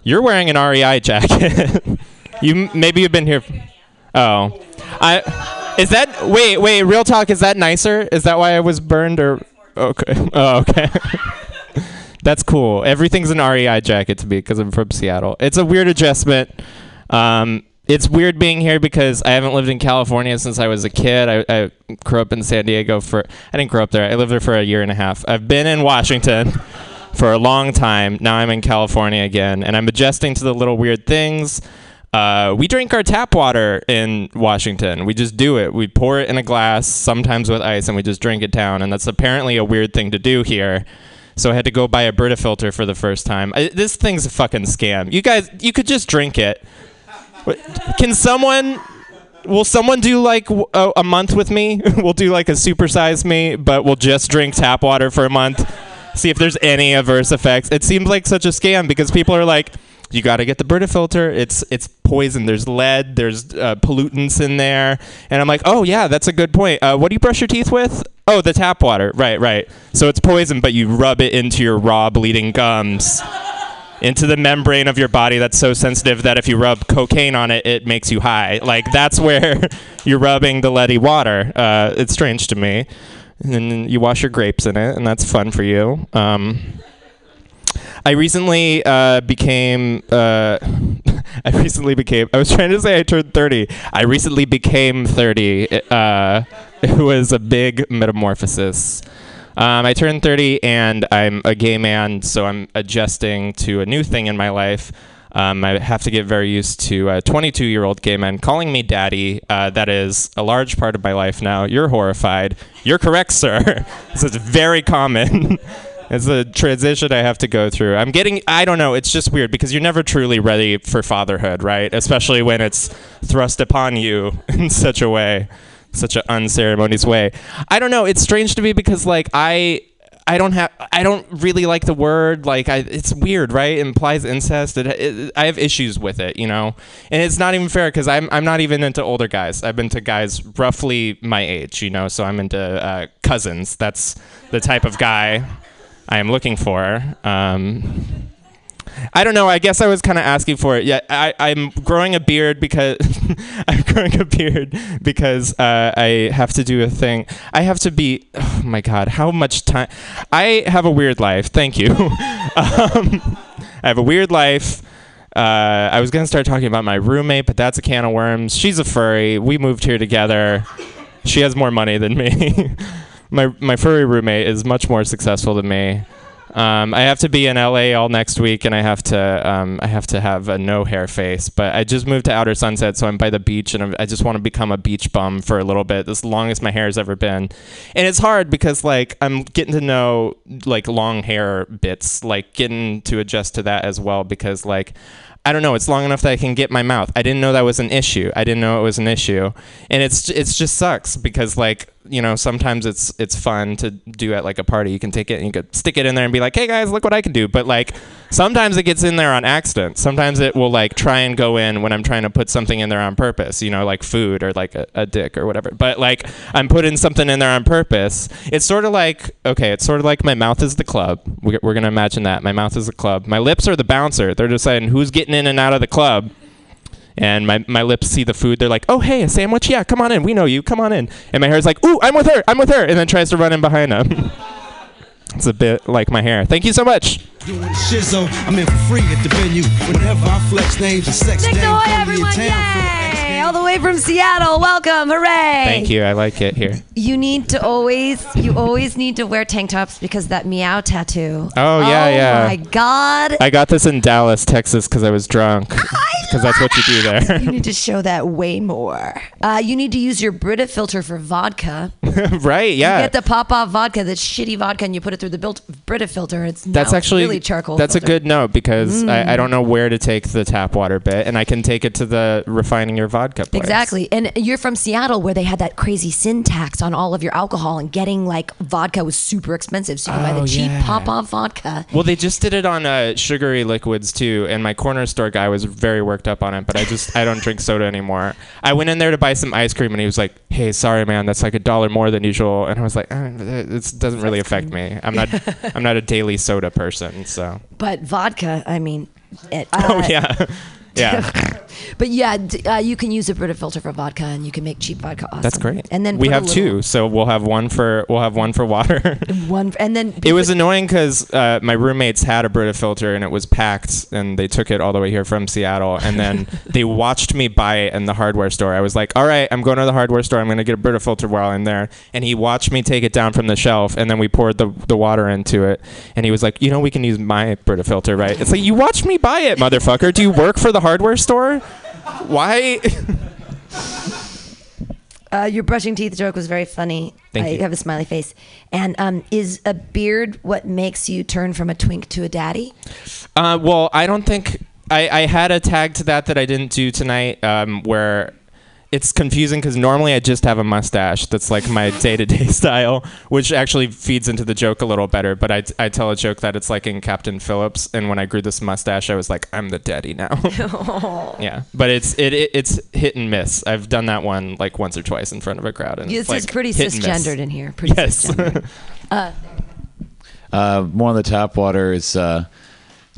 You're wearing an REI jacket. you maybe you've been here. Oh, I is that wait wait real talk is that nicer? Is that why I was burned or Okay. Oh, okay. That's cool. Everything's an REI jacket to me because I'm from Seattle. It's a weird adjustment. Um, it's weird being here because I haven't lived in California since I was a kid. I, I grew up in San Diego for. I didn't grow up there. I lived there for a year and a half. I've been in Washington for a long time. Now I'm in California again, and I'm adjusting to the little weird things. Uh, we drink our tap water in Washington. We just do it. We pour it in a glass, sometimes with ice, and we just drink it down. And that's apparently a weird thing to do here. So I had to go buy a Brita filter for the first time. I, this thing's a fucking scam. You guys, you could just drink it. Can someone? Will someone do like a month with me? we'll do like a Super Size Me, but we'll just drink tap water for a month. See if there's any adverse effects. It seems like such a scam because people are like, you got to get the Brita filter. It's it's poison. There's lead. There's uh, pollutants in there. And I'm like, oh yeah, that's a good point. Uh, what do you brush your teeth with? Oh, the tap water. Right, right. So it's poison, but you rub it into your raw bleeding gums, into the membrane of your body that's so sensitive that if you rub cocaine on it, it makes you high. Like that's where you're rubbing the leady water. Uh, it's strange to me. And you wash your grapes in it, and that's fun for you. Um, I recently uh, became. Uh, I recently became. I was trying to say I turned 30. I recently became 30. Uh, it was a big metamorphosis. Um, I turned 30 and I'm a gay man, so I'm adjusting to a new thing in my life. Um, I have to get very used to a 22 year old gay man calling me daddy. Uh, that is a large part of my life now. You're horrified. You're correct, sir. this is very common. It's a transition I have to go through. I'm getting, I don't know, it's just weird because you're never truly ready for fatherhood, right? Especially when it's thrust upon you in such a way, such an unceremonious way. I don't know, it's strange to me because, like, I. I don't have. I don't really like the word. Like, I, it's weird, right? It implies incest. It, it, I have issues with it, you know. And it's not even fair because I'm. I'm not even into older guys. I've been to guys roughly my age, you know. So I'm into uh, cousins. That's the type of guy I am looking for. Um, I don't know. I guess I was kind of asking for it. Yeah, I, I'm growing a beard because I'm growing a beard because uh, I have to do a thing. I have to be. Oh my god, how much time? I have a weird life. Thank you. um, I have a weird life. Uh, I was gonna start talking about my roommate, but that's a can of worms. She's a furry. We moved here together. She has more money than me. my my furry roommate is much more successful than me. Um, I have to be in LA all next week, and I have to um, I have to have a no hair face. But I just moved to Outer Sunset, so I'm by the beach, and I'm, I just want to become a beach bum for a little bit. As long as my hair has ever been, and it's hard because like I'm getting to know like long hair bits, like getting to adjust to that as well. Because like I don't know. It's long enough that I can get my mouth. I didn't know that was an issue. I didn't know it was an issue, and it's it's just sucks because like you know sometimes it's it's fun to do at like a party. You can take it and you could stick it in there and be like, hey guys, look what I can do. But like sometimes it gets in there on accident. Sometimes it will like try and go in when I'm trying to put something in there on purpose. You know, like food or like a, a dick or whatever. But like I'm putting something in there on purpose. It's sort of like okay, it's sort of like my mouth is the club. We're, we're gonna imagine that my mouth is the club. My lips are the bouncer. They're deciding who's getting in and out of the club. And my, my lips see the food. They're like, oh, hey, a sandwich? Yeah, come on in. We know you. Come on in. And my hair's like, ooh, I'm with her. I'm with her. And then tries to run in behind them. it's a bit like my hair. Thank you so much. Doing the shizzo, I'm in for free at the venue. Whenever I flex names and sex Nick names, Ahoy, everyone! Yay! All the way from Seattle. Welcome. Hooray. Thank you. I like it here. You need to always, you always need to wear tank tops because that meow tattoo. Oh, yeah, oh yeah. my God. I got this in Dallas, Texas, because I was drunk. Because that's what you do there. You need to show that way more. Uh, you need to use your Brita filter for vodka. right? Yeah. You get the pop off vodka, that's shitty vodka, and you put it through the built Brita filter. It's That's actually really charcoal. That's filter. a good note because Mm. I, I don't know where to take the tap water bit, and I can take it to the refining your vodka place. Exactly. And you're from Seattle where they had that crazy sin tax on all of your alcohol and getting like vodka was super expensive. So you can buy Oh, the cheap yeah. pop off vodka. Well, they just did it on uh, sugary liquids too, and my corner store guy was very worked up on it. But I just I don't drink soda anymore. I went in there to buy some ice cream, and he was like, "Hey, sorry, man, that's like a dollar more than usual." And I was like, eh, "It doesn't really affect me. I'm not I'm not a daily soda person, so." But vodka, I mean, it, Oh uh, yeah, yeah. But yeah, d- uh, you can use a Brita filter for vodka, and you can make cheap vodka awesome. That's great. And then we put a have little- two, so we'll have one for we'll have one for water. One, and then it was annoying because uh, my roommates had a Brita filter and it was packed, and they took it all the way here from Seattle, and then they watched me buy it in the hardware store. I was like, "All right, I'm going to the hardware store. I'm going to get a Brita filter while I'm there," and he watched me take it down from the shelf, and then we poured the the water into it, and he was like, "You know, we can use my Brita filter, right?" It's like you watched me buy it, motherfucker. Do you work for the hardware store? Why? Uh, your brushing teeth joke was very funny. Thank I you. have a smiley face. And um, is a beard what makes you turn from a twink to a daddy? Uh, well, I don't think I, I had a tag to that that I didn't do tonight, um, where it's confusing because normally I just have a mustache. That's like my day to day style, which actually feeds into the joke a little better. But I, I tell a joke that it's like in Captain Phillips, and when I grew this mustache, I was like, I'm the daddy now. yeah, but it's it, it it's hit and miss. I've done that one like once or twice in front of a crowd, and This it's like is pretty hit and miss. cisgendered in here. Pretty yes. cisgendered. Uh, Uh, more on the tap water is uh,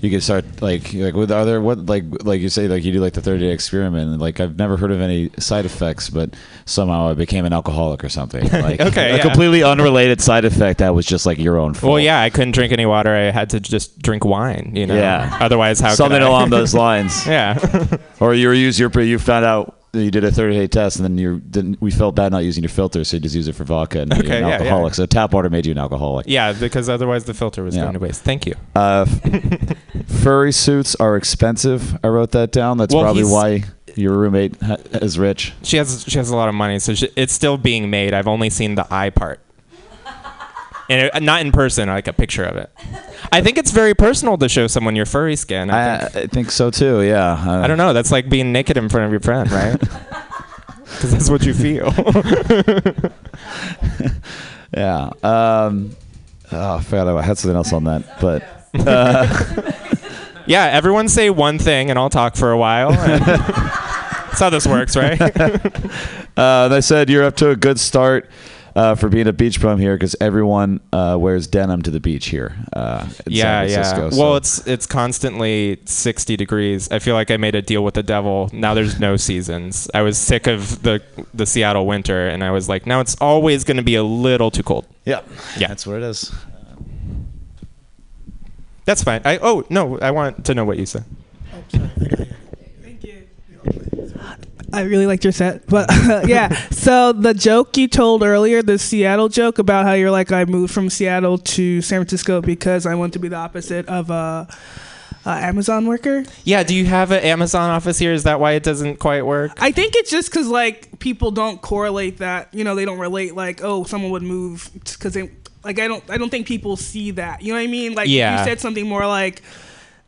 you can start like like with other what like like you say like you do like the 30 day experiment and like I've never heard of any side effects but somehow I became an alcoholic or something like Okay, a yeah. completely unrelated side effect that was just like your own fault Well, yeah, I couldn't drink any water. I had to just drink wine. You know. Yeah. Otherwise, how? could something along those lines yeah. or you use your you found out you did a 30 day test and then you didn't we felt bad not using your filter so you just use it for vodka and Okay, an yeah, alcoholic yeah. so tap water made you an alcoholic Yeah, because otherwise the filter was Yeah. going to waste. Thank you. Uh, furry suits are expensive. I wrote that down. That's Well, probably why your roommate ha- is rich. She has she has a lot of money, so she, it's still being made. I've only seen the eye part, and it, not in person, like a picture of it. I think it's very personal to show someone your furry skin. I, I, I think so too. Yeah. Uh, I don't know. That's like being naked in front of your friend, right? Because that's what you feel. Yeah. Um, oh, I forgot I had something else on that, but. Uh, yeah, everyone say one thing, and I'll talk for a while. and- that's how this works, right? uh, they said you're up to a good start uh, for being a beach bum here because everyone uh, wears denim to the beach here. Uh, in yeah, San yeah. so- Well, it's it's constantly 60 degrees. I feel like I made a deal with the devil. Now there's no seasons. I was sick of the the Seattle winter, and I was like, now it's always going to be a little too cold. Yeah, yeah, that's what it is. That's fine. I oh no, I want to know what you said. I really liked your set, but yeah. So the joke you told earlier, the Seattle joke about how you're like, I moved from Seattle to San Francisco because I want to be the opposite of a, a Amazon worker. Yeah, do you have an Amazon office here? Is that why it doesn't quite work? I think it's just because like people don't correlate that. You know, they don't relate like, oh, someone would move because they like. I don't. I don't think people see that. You know what I mean? Like Yeah. you said something more like.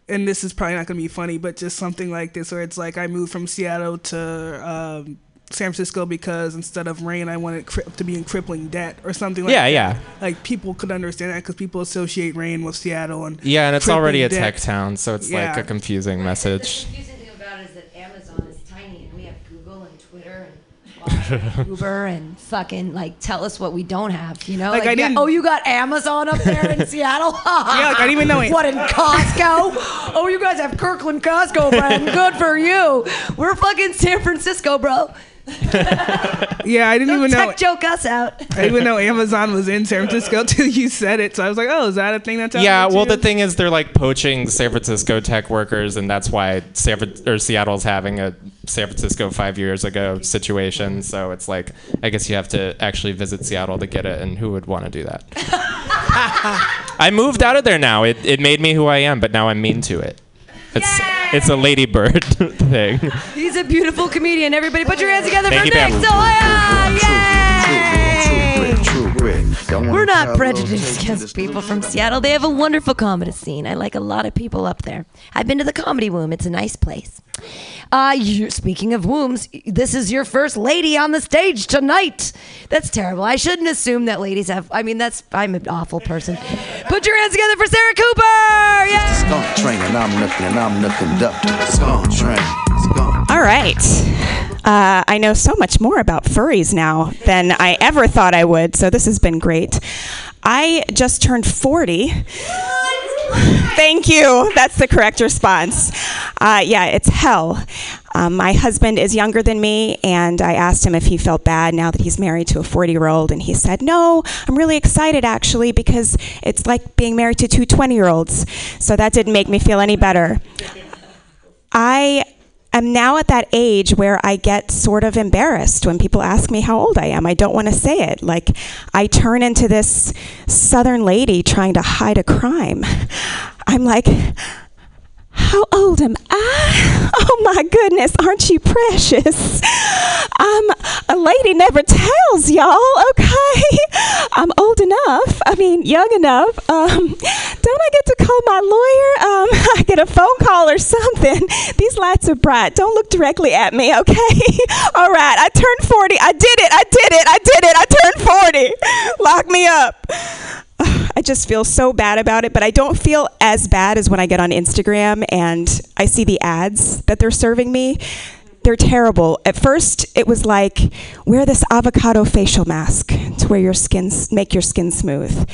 And this is probably not going to be funny, but just something like this, where it's like I moved from Seattle to um, San Francisco because instead of rain, I wanted cri- to be in crippling debt or something like Yeah, that. yeah. Like people could understand that because people associate rain with Seattle and Yeah, and it's already a crippling tech town, so it's like a confusing message. confusing thing about it is that Amazon is tiny and we have Google and Twitter and Uber and fucking like tell us what we don't have, you know? Like, I yeah, didn't- oh, you got Amazon up there in Seattle? yeah, like, I didn't even know it. What in Costco? oh, you guys have Kirkland Costco, Brandon. Good for you. We're fucking San Francisco, bro. Yeah, I didn't even know. Tech joke us out. I didn't even know Amazon was in San Francisco till you said it. So I was like, oh, is that a thing that's out Yeah, well, too? the thing is, they're like poaching San Francisco tech workers, and that's why San Fran- or Seattle's having a San Francisco five years ago situation. So it's like, I guess you have to actually visit Seattle to get it, and who would want to do that? I moved out of there now. It, it made me who I am, but now I'm mean to it. It's it's a Lady Bird thing. He's a beautiful comedian. Everybody put your hands together Thank for you, Nick Pam. Zoya! Oh, Yay! We're not prejudiced against people from Seattle. They have a wonderful comedy scene. I like a lot of people up there. I've been to the Comedy Womb. It's a nice place. Uh, you, speaking of wombs, this is your first lady on the stage tonight. That's terrible. I shouldn't assume that ladies have. I mean, that's I'm an awful person. Put your hands together for Sarah Cooper. Yeah. Skunk train and I'm looking and I'm the. Skunk train. Skunk. All right. Uh, I know so much more about furries now than I ever thought I would, so this has been great. I just turned 40. Thank you. That's the correct response. Uh, yeah, it's hell. Um, my husband is younger than me, and I asked him if he felt bad now that he's married to a 40 year old, and he said, No, I'm really excited actually because it's like being married to two 20 year olds. So that didn't make me feel any better. I am now at that age where I get sort of embarrassed when people ask me how old I am. I don't want to say it. Like, I turn into this southern lady trying to hide a crime. I'm like, how old am I? Oh my goodness, aren't you precious? Um, a lady never tells y'all, okay? I'm old enough, I mean, young enough. Um, don't I get to call my lawyer? Um, I get a phone call or something. These lights are bright. Don't look directly at me, okay? All right, I turned 40. I did it, I did it, I did it. I turned 40. Lock me up. I just feel so bad about it, but I don't feel as bad as when I get on Instagram and I see the ads that they're serving me. They're terrible. At first, it was like wear this avocado facial mask to wear your skin make your skin smooth.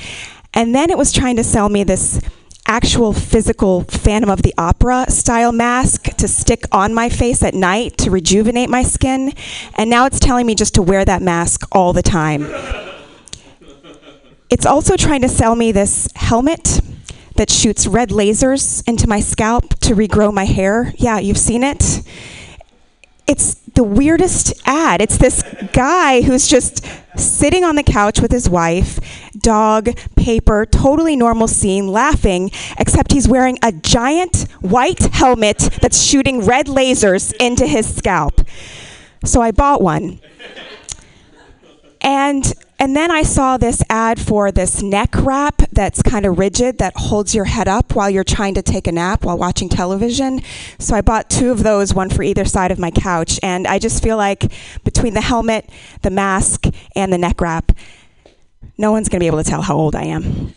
And then it was trying to sell me this actual physical Phantom of the Opera style mask to stick on my face at night to rejuvenate my skin. And now it's telling me just to wear that mask all the time. It's also trying to sell me this helmet that shoots red lasers into my scalp to regrow my hair. Yeah, you've seen it. It's the weirdest ad. It's this guy who's just sitting on the couch with his wife, dog, paper, totally normal scene, laughing, except he's wearing a giant white helmet that's shooting red lasers into his scalp. So I bought one. And and then I saw this ad for this neck wrap that's kind of rigid that holds your head up while you're trying to take a nap while watching television. So I bought two of those, one for either side of my couch. And I just feel like between the helmet, the mask, and the neck wrap, no one's going to be able to tell how old I am.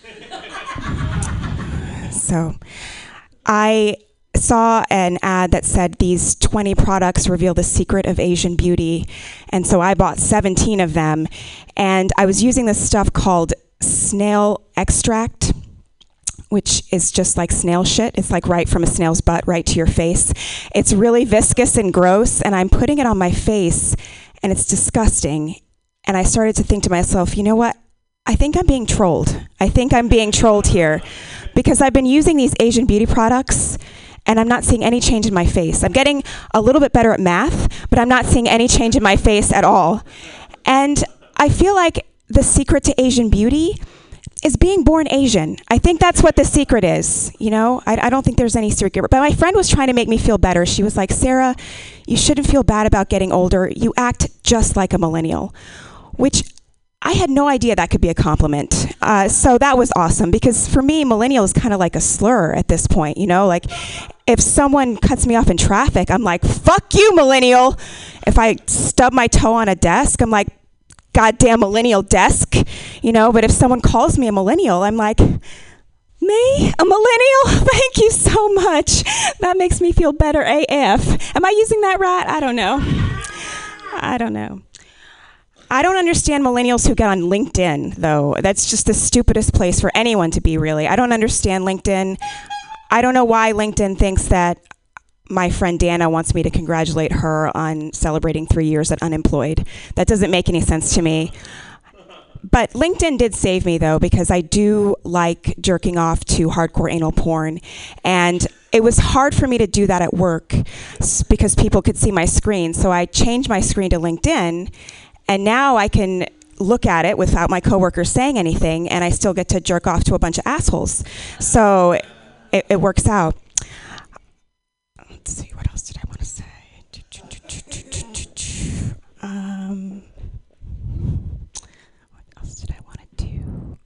so I saw an ad that said these 20 products reveal the secret of Asian beauty. And so I bought 17 of them. And I was using this stuff called snail extract. Which is just like snail shit. It's like right from a snail's butt right to your face. It's really viscous and gross, and I'm putting it on my face, and it's disgusting. And I started to think to myself, you know what? I think I'm being trolled. I think I'm being trolled here because I've been using these Asian beauty products and I'm not seeing any change in my face. I'm getting a little bit better at math, but I'm not seeing any change in my face at all. And I feel like the secret to Asian beauty is being born Asian. I think that's what the secret is. You know, I, I, don't think there's any secret. But my friend was trying to make me feel better. She was like, Sarah, you shouldn't feel bad about getting older. You act just like a millennial, which I had no idea that could be a compliment. Uh, so that was awesome because for me, millennial is kind of like a slur at this point. You know, like if someone cuts me off in traffic, I'm like, fuck you, millennial. If I stub my toe on a desk, I'm like, goddamn millennial desk, you know. But if someone calls me a millennial, I'm like, me? A millennial? Thank you so much. That makes me feel better AF. Am I using that right? I don't know. I don't know. I don't understand millennials who get on LinkedIn, though. That's just the stupidest place for anyone to be, really. I don't understand LinkedIn. I don't know why LinkedIn thinks that my friend Dana wants me to congratulate her on celebrating three years at unemployed. That doesn't make any sense to me. But LinkedIn did save me though, because I do like jerking off to hardcore anal porn. And it was hard for me to do that at work because people could see my screen. So I changed my screen to LinkedIn, and now I can look at it without my coworkers saying anything, and I still get to jerk off to a bunch of assholes. So it, it works out. Let's see, what else did I want to say? Um, what else did I want to do?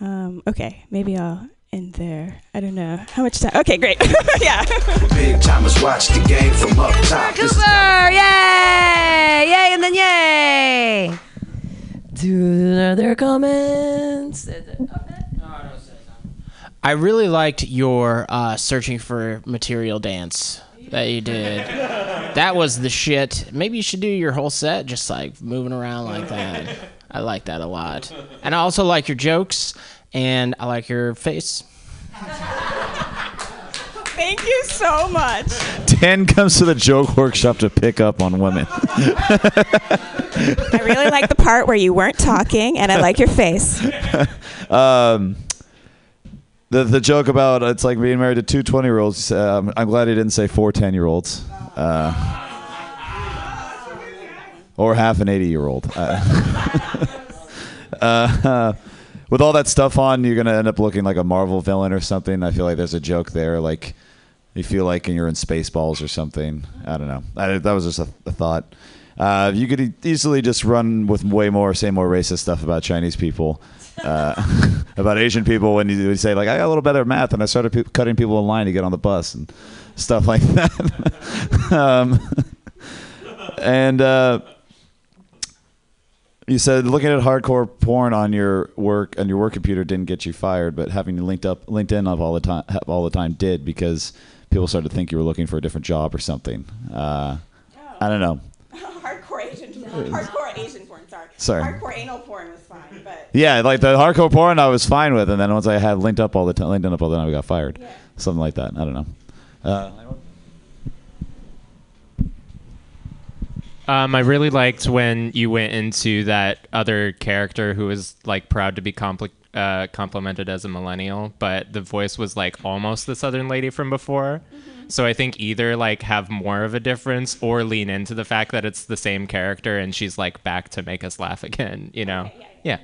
Um, okay, maybe I'll end there. I don't know how much time. Okay, great. yeah. Big timers watch the game from up top. This is- Cooper, yay! Yay and then yay! Do other comments? I really liked your uh, searching for material dance that you did. that was the shit. Maybe you should do your whole set just like moving around like that. I like that a lot. And I also like your jokes and I like your face. Thank you so much. Dan comes to the joke workshop to pick up on women. I really like the part where you weren't talking, and I like your face. um, the the joke about it's like being married to two 20 year olds. Um, I'm glad he didn't say four 10 year olds. Uh, or half an 80 year old. Uh, uh, with all that stuff on, you're gonna end up looking like a Marvel villain or something. I feel like there's a joke there, like you feel like you're in Spaceballs or something. I don't know. I, that was just a, a thought. Uh, you could easily just run with way more, say more racist stuff about Chinese people, uh, about Asian people. When you, say like, I got a little better at math, and I started pe- cutting people in line to get on the bus and stuff like that. um, and uh, you said looking at hardcore porn on your work on your work computer didn't get you fired, but having you linked up LinkedIn up all the time all the time did because people started to think you were looking for a different job or something. Uh, I don't know. hardcore Asian, hardcore Asian porn. Sorry. Sorry. Hardcore anal porn was fine, but Yeah, like the hardcore porn I was fine with, and then once I had linked up all the time, LinkedIn up all the time, I got fired. Yeah. Something like that. I don't know. Uh, Um, I really liked when you went into that other character who was like proud to be compli- uh, complimented as a millennial, but the voice was like almost the Southern lady from before. So I think either like have more of a difference or lean into the fact that it's the same character and she's like back to make us laugh again. You know? yeah.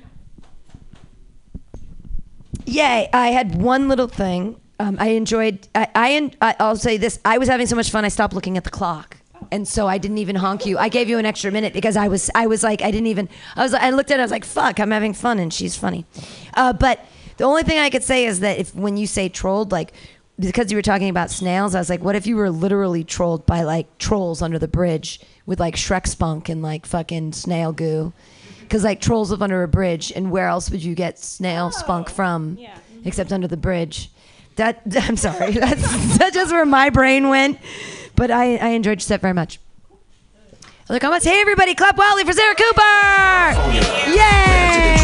Yay! I had one little thing. Um, I enjoyed. I, I, I I'll say this. I was having so much fun. I stopped looking at the clock, and so I didn't even honk you. I gave you an extra minute because I was. I was like. I didn't even. I was. I looked at. it. I was like, "Fuck! I'm having fun," and she's funny. Uh, but the only thing I could say is that if when you say trolled, like because you were talking about snails, I was like, what if you were literally trolled by like trolls under the bridge with like Shrek spunk and like fucking snail goo? Because like trolls live under a bridge, and where else would you get snail spunk from except under the bridge? That I'm sorry, that's that's just where my brain went. But I, I enjoyed your set very much. Other comments? Hey everybody, clap wildly for Sarah Cooper! Yay!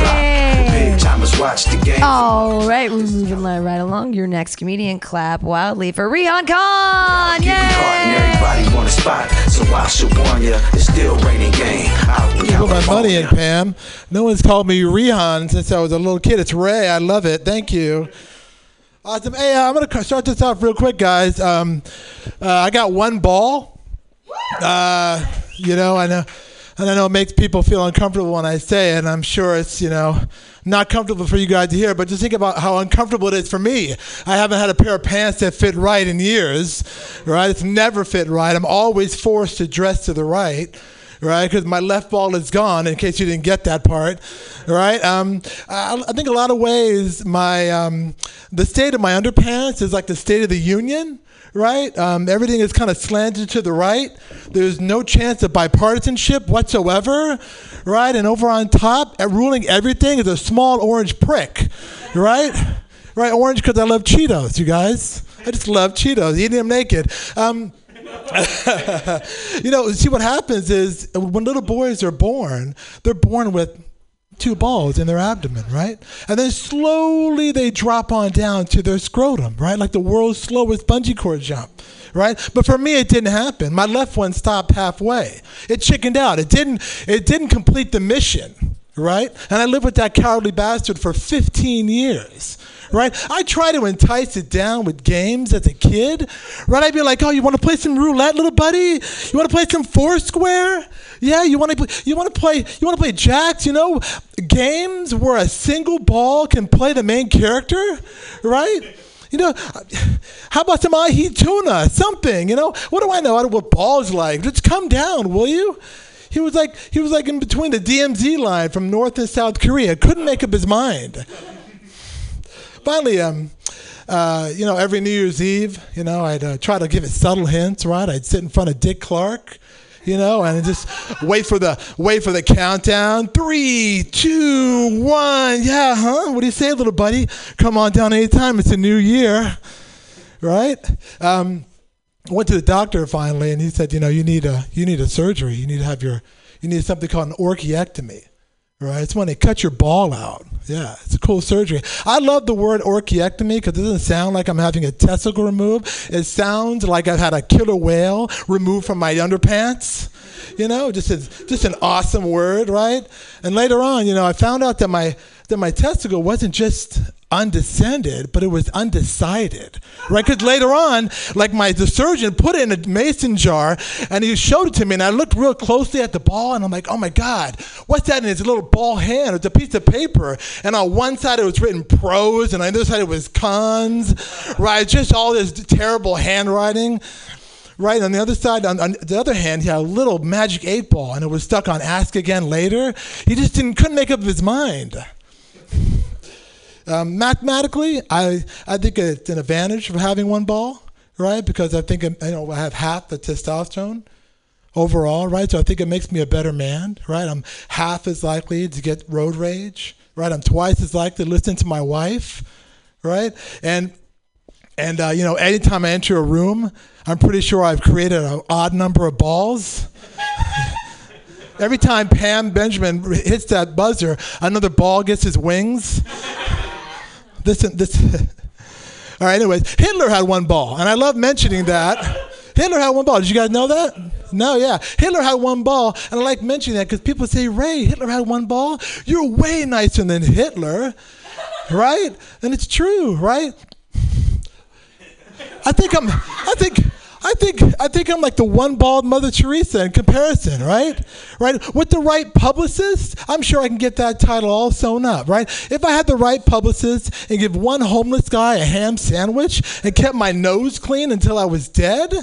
Big timers watch the game. All right, we're moving li- right along. Your next comedian, clap wildly for Rihan Khan! Yay! Everybody want so I should warn ya. It's still raining game. Out in Put my money in, Pam. No one's called me Rihan since I was a little kid. It's Ray. I love it. Thank you. Awesome. Hey, uh, I'm gonna start this off real quick, guys. Um, uh, I got one ball. Uh, you know, I know, and I know it makes people feel uncomfortable when I say it. And I'm sure it's you know not comfortable for you guys to hear. But just think about how uncomfortable it is for me. I haven't had a pair of pants that fit right in years. Right? It's never fit right. I'm always forced to dress to the right right? Because my left ball is gone. In case you didn't get that part, right? Um, I, I think a lot of ways my um, the state of my underpants is like the state of the union. Right, um, everything is kind of slanted to the right. There's no chance of bipartisanship whatsoever, right? And over on top, ruling everything is a small orange prick, right? Right, orange because I love Cheetos, you guys. I just love Cheetos, eating them naked. Um, you know, see what happens is uh, when little boys are born, they're born with two balls in their abdomen, right? And then slowly they drop on down to their scrotum, right? Like the world's slowest bungee cord jump, right? But for me, it didn't happen. My left one stopped halfway. It chickened out. It didn't. It didn't complete the mission, right? And I lived with that cowardly bastard for 15 years. Right, I tried to entice it down with games as a kid. Right, I'd be like, "Oh, you want to play some roulette, little buddy? You want to play some Foursquare? Yeah, you want to you want to play you want to play jacks? You know, games where a single ball can play the main character, right? You know, how about some ahi tuna? Something, you know? What do I know? I don't know what ball's like. Just come down, will you? He was like he was like in between the DMZ line from North and South Korea. Couldn't make up his mind. Finally, um, uh, you know, every New Year's Eve, you know, I'd uh, try to give it subtle hints, right? I'd sit in front of Dick Clark, you know, and just wait for the wait for the countdown. Three, two, one. Yeah, huh? What do you say, little buddy? Come on down anytime. It's a new year, right? Um, went to the doctor finally, and he said, you know, you need a you need a surgery. You need to have your you need something called an orchiectomy, right? It's when they cut your ball out. Yeah, it's a cool surgery. I love the word orchiectomy because it doesn't sound like I'm having a testicle removed. It sounds like I've had a killer whale removed from my underpants. You know, just a, just an awesome word, right? And later on, you know, I found out that my that my testicle wasn't just undescended, but it was undecided, right? Because later on, like my the surgeon put it in a mason jar and he showed it to me, and I looked real closely at the ball, and I'm like, oh my god, what's that in his little ball hand? It's a piece of paper, and on one side it was written pros, and on the other side it was cons, right? Just all this terrible handwriting. Right on the other side, on, on the other hand, he had a little magic eight ball, and it was stuck on Ask Again Later. He just didn't couldn't make up his mind. Um, mathematically, I, I think it's an advantage of having one ball, right? Because I think you know I have half the testosterone overall, right? So I think it makes me a better man, right? I'm half as likely to get road rage, right? I'm twice as likely to listen to my wife, right? And and uh, you know, anytime I enter a room, I'm pretty sure I've created an odd number of balls. Every time Pam Benjamin hits that buzzer, another ball gets his wings. This, this. All right. Anyways, Hitler had one ball, and I love mentioning that. Hitler had one ball. Did you guys know that? No, yeah. Hitler had one ball, and I like mentioning that because people say, Ray, Hitler had one ball. You're way nicer than Hitler, right? And it's true, right? I think I'm. I think. I think I think I'm like the one bald Mother Teresa in comparison, right? Right? With the right publicist, I'm sure I can get that title all sewn up, right? If I had the right publicist and give one homeless guy a ham sandwich and kept my nose clean until I was dead,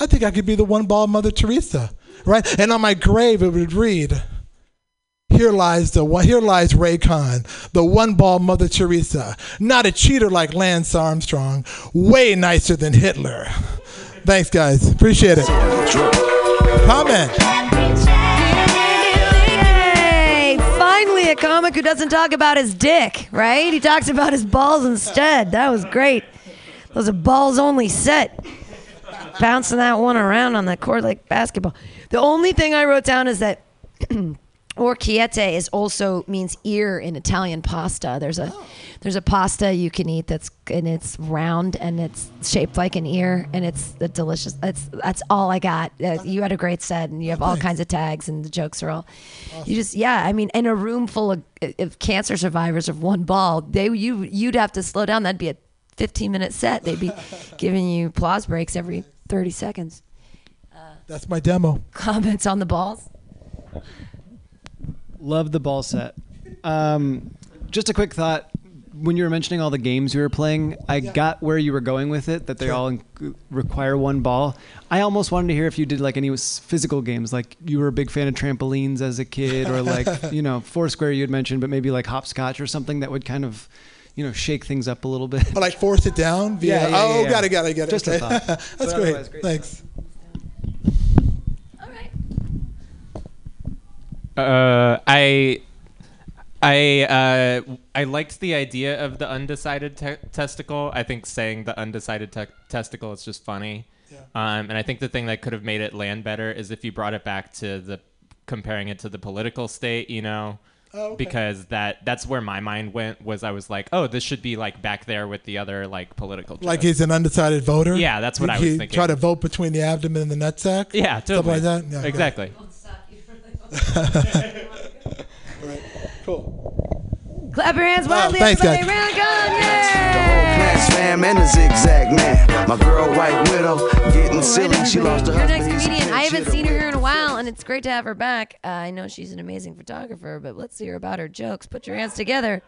I think I could be the one bald Mother Teresa, right? And on my grave it would read, here lies the. Here lies Ray Khan, the one ball Mother Teresa, not a cheater like Lance Armstrong, way nicer than Hitler. Thanks, guys. Appreciate it. Comment. Finally, a comic who doesn't talk about his dick, right? He talks about his balls instead. That was great. That was a balls only set. Bouncing that one around on the court like basketball. The only thing I wrote down is that orecchiette is also means ear in Italian pasta. There's a there's a pasta you can eat that's and it's round and it's shaped like an ear and it's the delicious. That's that's all I got. Uh, you had a great set and you have all kinds of tags and the jokes are all. You just yeah. I mean, in a room full of, of cancer survivors of one ball, they you you'd have to slow down. That'd be a 15 minute set. They'd be giving you applause breaks every 30 seconds. That's my demo. Comments on the balls. Love the ball set. Um, just a quick thought. When you were mentioning all the games you were playing, I got where you were going with it. That they all inc- require one ball. I almost wanted to hear if you did like any physical games, like you were a big fan of trampolines as a kid, or like you know Foursquare you had mentioned, but maybe like hopscotch or something that would kind of, you know, shake things up a little bit. But like force it down via. Yeah, yeah, oh, yeah, yeah. got it, got it, got it. Just a thought. That's But great. otherwise, great Thanks. Uh, I, I, uh, I liked the idea of the undecided te- testicle. I think saying the undecided te- testicle is just funny. Um, and I think the thing that could have made it land better is if you brought it back to the comparing it to the political state, you know. Oh, okay. Because that that's where my mind went was I was like, oh, this should be like back there with the other like political. Like jokes. he's an undecided voter. Yeah, that's what He- I was he thinking. Try to vote between the abdomen and the nutsack. Yeah, Stuff totally. like that. Yeah, great. exactly. Clap your hands wildly, thanks, everybody. guys. Round gun, Plants fam and the zigzag man. My girl, White Widow, getting silly. She lost her Your next comedian. I haven't seen her here in a while, and it's great to have her back. Uh, I know she's an amazing photographer, but let's hear about her jokes. Put your hands together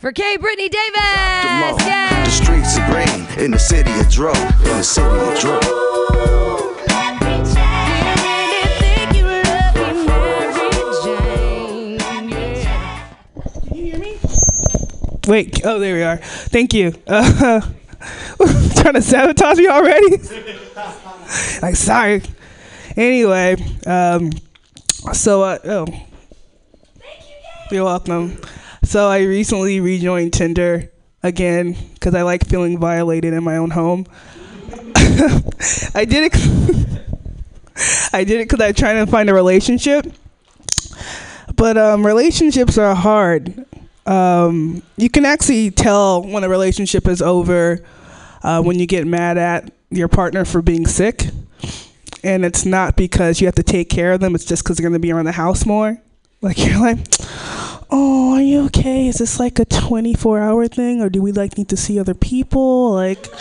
for Kay Brittany Davis. The streets are green in the city of Dro. In the city of Dro. Wait, oh, there we are. Thank you. Uh, trying to sabotage me already? like, sorry. Anyway, um, so, uh, oh. You're welcome. So, I recently rejoined Tinder again because I like feeling violated in my own home. I did it. I did it because I'm trying to find a relationship. but um, relationships are hard. Um, you can actually tell when a relationship is over uh, when you get mad at your partner for being sick, and it's not because you have to take care of them. It's just because they're going to be around the house more. Like you're like, oh, are you okay? Is this like a 24 hour thing, or do we like need to see other people? Like.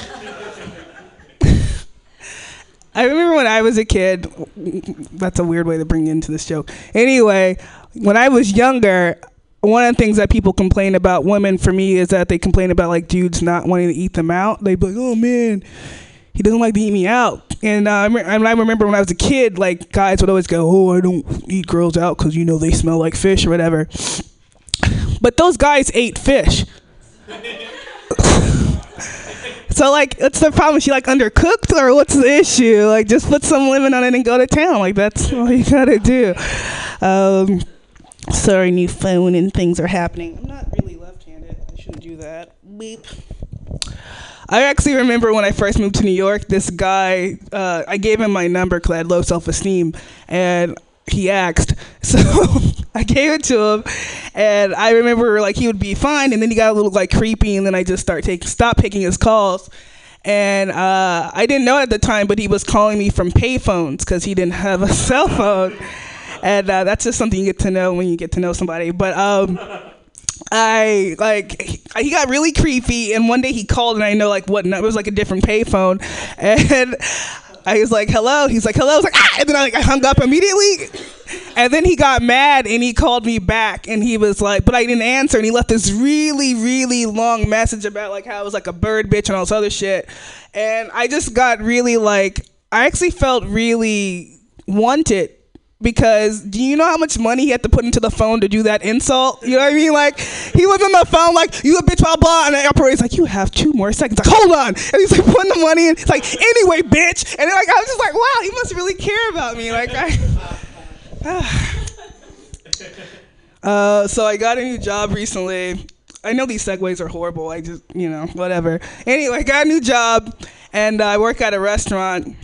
I remember when I was a kid. That's a weird way to bring into this joke. Anyway, when I was younger, one of the things that people complain about women for me is that they complain about like dudes not wanting to eat them out. They'd be like, "Oh man, he doesn't like to eat me out." And uh, I I remember when I was a kid, like guys would always go, "Oh, I don't eat girls out because you know they smell like fish or whatever." But those guys ate fish. So like, what's the problem? She like undercooked, or what's the issue? Like, just put some lemon on it and go to town. Like that's all you gotta do. Um, sorry, new phone and things are happening. I'm not really left-handed. I shouldn't do that. Beep. I actually remember when I first moved to New York. This guy, uh, I gave him my number because I had low self-esteem, and he asked. So I gave it to him, and I remember like he would be fine, and then he got a little like creepy, and then I just start taking stop taking his calls. And uh, I didn't know at the time, but he was calling me from payphones because he didn't have a cell phone. And uh, that's just something you get to know when you get to know somebody. But um, I like he got really creepy, and one day he called, and I know like what it was like a different payphone, and I was like, "Hello." He's like, "Hello." I was like, "Ah," and then I like I hung up immediately, and then he got mad and he called me back, and he was like, "But I didn't answer," and he left this really really long message about like how I was like a bird bitch and all this other shit, and I just got really like I actually felt really wanted because do you know how much money he had to put into the phone to do that insult? You know what I mean? Like he was on the phone like you a bitch blah blah, and the operator's like you have two more seconds. Like hold on, and he's like putting the money in. He's like anyway, bitch, and then, like I was just like wow, he must really care about me. Like I. Uh, so I got a new job recently. I know these segues are horrible. I just, you know, whatever. Anyway, I got a new job, and I work at a restaurant.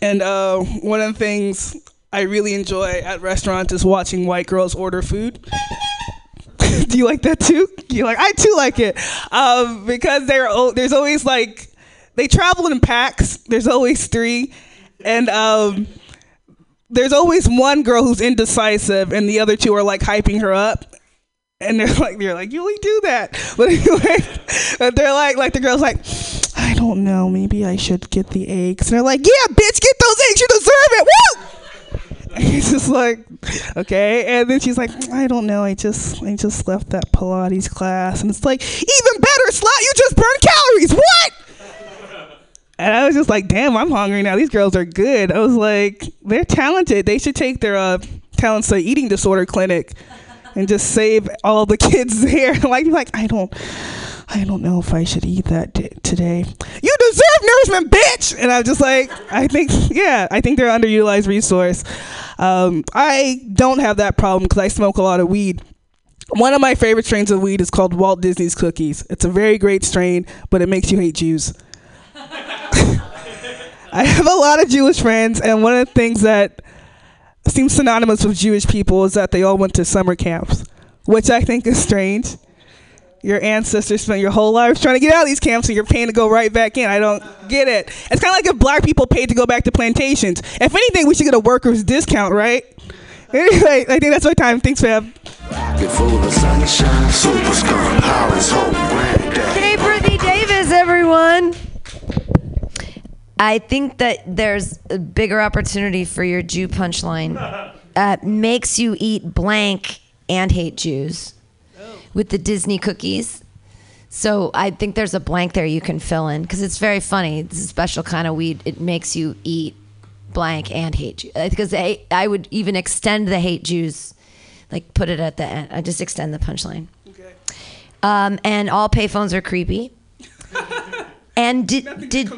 And uh, one of the things I really enjoy at restaurants is watching white girls order food. Do you like that too? You like? I too like it um, because there there's always like they travel in packs. There's always three, and um, there's always one girl who's indecisive, and the other two are like hyping her up. And they're like, they're like, you only do that. But anyway, they're like, like the girl's like, I don't know, maybe I should get the eggs. And they're like, yeah, bitch, get those eggs, you deserve it. Woo! He's just like, okay. And then she's like, I don't know, I just, I just left that Pilates class, and it's like, even better, slut, you just burned calories. What? And I was just like, damn, I'm hungry now. These girls are good. I was like, they're talented. They should take their uh, talents to eating disorder clinic and just save all the kids there. like, like I don't, I don't know if I should eat that t- today. You deserve nourishment, bitch. And I'm just like, I think, yeah, I think they're an underutilized resource. Um, I don't have that problem because I smoke a lot of weed. One of my favorite strains of weed is called Walt Disney's Cookies. It's a very great strain, but it makes you hate Jews. I have a lot of Jewish friends, and one of the things that seems synonymous with Jewish people is that they all went to summer camps, which I think is strange. Your ancestors spent your whole lives trying to get out of these camps, and you're paying to go right back in. I don't get it. It's kind of like if black people paid to go back to plantations. If anything, we should get a workers' discount, right? Anyway, I think that's my time. Thanks, fam. Get full of sunshine, super skunk, Hollis, hope. Hey, Brittany Davis, everyone. I think that there's a bigger opportunity for your Jew punchline. Uh, makes you eat blank and hate Jews with the Disney cookies. So I think there's a blank there you can fill in because it's very funny. It's a special kind of weed. It makes you eat blank and hate Jews. Because I, I would even extend the hate Jews, like put it at the end. I just extend the punchline. Okay. Um, and all payphones are creepy. and did did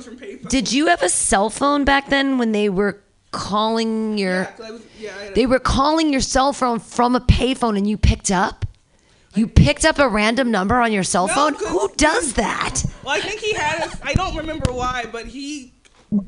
did you have a cell phone back then when they were calling your they were calling your cell phone from a payphone and you picked up? You picked up a random number on your cell phone? Who does that? Well, I think he had. A, I don't remember why, but he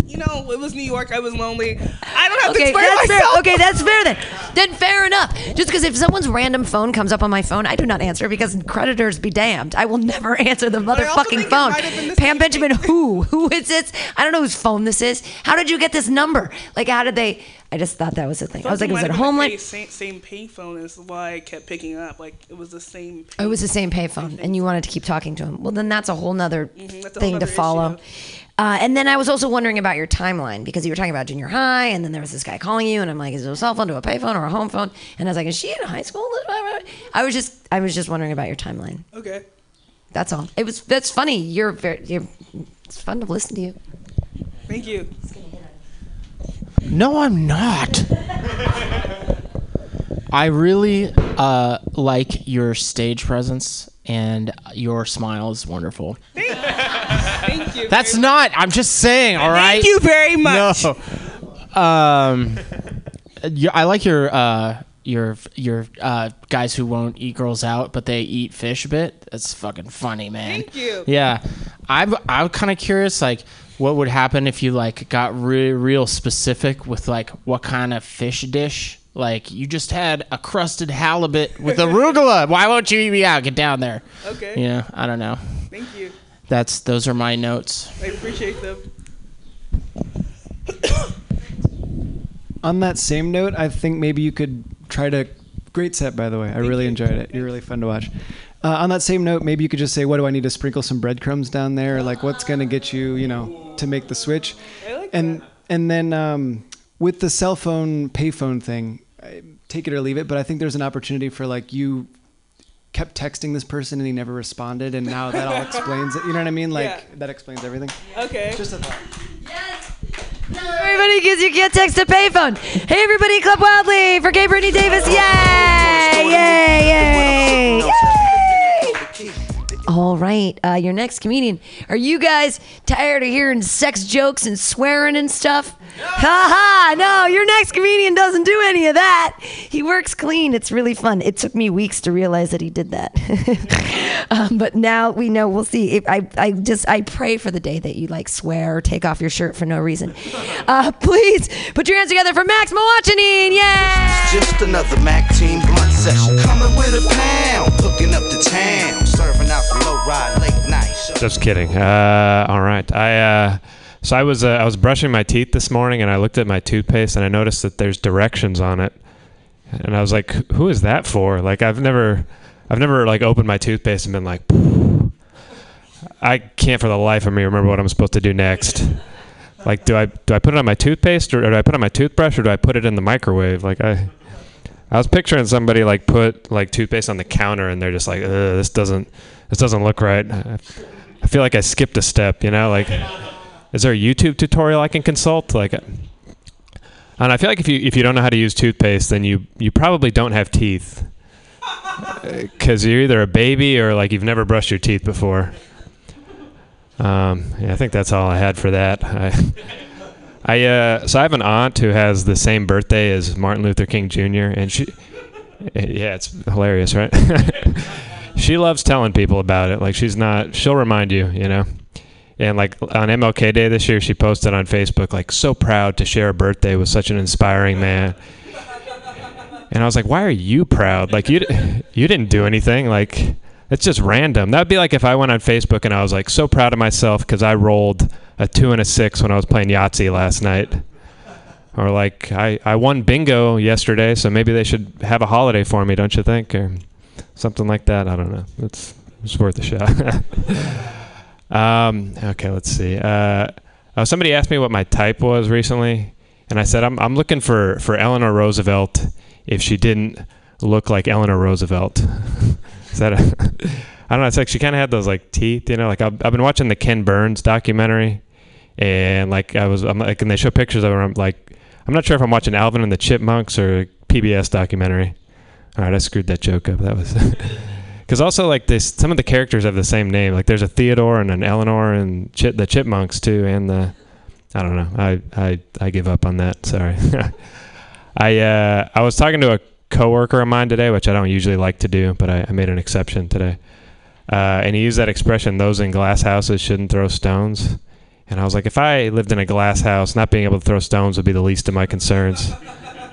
you know, it was New York. I was lonely. I don't have Okay, to explain that's fair. Okay, that's fair then. Then fair enough. Just because if someone's random phone comes up on my phone, I do not answer because creditors be damned. I will never answer the motherfucking phone. Pam Benjamin, who? Who is this? I don't know whose phone this is. How did you get this number? Like, how did they? I just thought that was the thing. I was like, was it Homeland? Same, same payphone is why I kept picking up. Like it was the same. Oh, it was the same payphone, and you wanted to keep talking to him. Well, then that's a whole nother Mhm, a thing whole to follow. Uh, and then I was also wondering about your timeline because you were talking about junior high, and then there was this guy calling you, and I'm like, is it a cell phone to a payphone or a home phone? And I was like, is she in high school? I was just, I was just wondering about your timeline. Okay. That's all. It was. That's funny. You're very. You're, it's fun to listen to you. Thank you. No, I'm not. I really uh, like your stage presence and your smile is wonderful. Thank you. That's not. I'm just saying. All right. Thank you very much. No. Um, I like your uh, your your uh, guys who won't eat girls out, but they eat fish a bit. That's fucking funny, man. Thank you. Yeah, I'm I'm kind of curious, like, what would happen if you like got re- real specific with like what kind of fish dish? Like, you just had a crusted halibut with arugula. Why won't you eat me out? Get down there. Okay. Yeah, I don't know. Thank you. That's those are my notes. I appreciate them. On that same note, I think maybe you could try to. Great set, by the way. I really enjoyed it. You're really fun to watch. Uh, on that same note, maybe you could just say, "What do I need to sprinkle some breadcrumbs down there? Like, what's gonna get you, you know, to make the switch?" I like and and then um, with the cell phone payphone thing, take it or leave it. But I think there's an opportunity for like you kept texting this person and he never responded, and now that all explains it. You know what I mean? Like Yeah. that explains everything. Okay. Just a thought. Yes. Everybody, because you can't text a payphone. Hey, everybody, clap wildly for Gay Brittany Davis. Yay! Yay! Yay! Yay! All right, uh, your next comedian. Are you guys tired of hearing sex jokes and swearing and stuff? Ha ha! No, your next comedian doesn't do any of that. He works clean. It's really fun. It took me weeks to realize that he did that, um, but now we know. We'll see. I I just I pray for the day that you like swear or take off your shirt for no reason. Uh, please put your hands together for Max Mawachanine. Yay! Just another Mac Team blunt session. Coming with a pound, hooking up the town, serving out the low ride late night. Just kidding. Uh, all right. I uh, so I was uh, I was brushing my teeth this morning and I looked at my toothpaste and I noticed that there's directions on it, and I was like, "Who is that for?" Like I've never I've never like opened my toothpaste and been like, I can't for the life of me remember what I'm supposed to do next. Like, do I do I put it on my toothpaste or do I put it on my toothbrush or do I put it in the microwave? Like I. I was picturing somebody like put like toothpaste on the counter and they're just like, this doesn't this doesn't look right. I feel like I skipped a step, you know? Like, is there a YouTube tutorial I can consult? Like, and I feel like if you if you don't know how to use toothpaste, then you you probably don't have teeth, because you're either a baby or like you've never brushed your teeth before. Um, yeah, I think that's all I had for that. I, I uh, so I have an aunt who has the same birthday as Martin Luther King Jr. and she, yeah, it's hilarious, right? she loves telling people about it. Like she's not, she'll remind you, you know. And like on MLK Day this year, she posted on Facebook like, "So proud to share a birthday with such an inspiring man." And I was like, "Why are you proud? Like you, you didn't do anything. Like it's just random. That'd be like if I went on Facebook and I was like, so proud of myself because I rolled a two and a six when I was playing Yahtzee last night." Or like I, I won bingo yesterday, so maybe they should have a holiday for me, don't you think? Or something like that. I don't know. It's it's worth a shot. um, okay, let's see. Uh, uh, somebody asked me what my type was recently, and I said I'm I'm looking for for Eleanor Roosevelt if she didn't look like Eleanor Roosevelt. Is that a I don't know. It's like she kind of had those like teeth, you know. Like I've, I've been watching the Ken Burns documentary, and like I was, I'm like, and they show pictures of her. I'm like, I'm not sure if I'm watching Alvin and the Chipmunks or a PBS documentary. All right, I screwed that joke up. That was because also like this, some of the characters have the same name. Like there's a Theodore and an Eleanor and the Chipmunks too, and the I don't know. I I I give up on that. Sorry. I uh, I was talking to a coworker of mine today, which I don't usually like to do, but I, I made an exception today. Uh, and he used that expression, "Those in glass houses shouldn't throw stones." And I was like, if I lived in a glass house, not being able to throw stones would be the least of my concerns.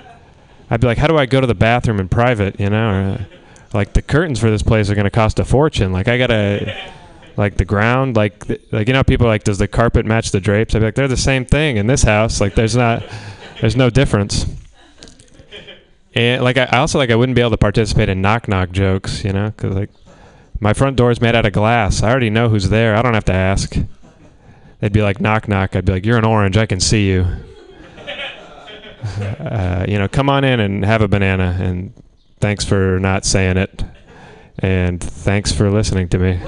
I'd be like, how do I go to the bathroom in private? You know, or, like the curtains for this place are going to cost a fortune. Like I gotta, like the ground, like th- like you know, people are like, does the carpet match the drapes? I'd be like, they're the same thing in this house. Like there's not, there's no difference. And like I I also like I wouldn't be able to participate in knock knock jokes, you know, because like my front door is made out of glass. I already know who's there. I don't have to ask. They'd be like knock knock. I'd be like, you're an orange. I can see you. Uh, you know, come on in and have a banana. And thanks for not saying it. And thanks for listening to me.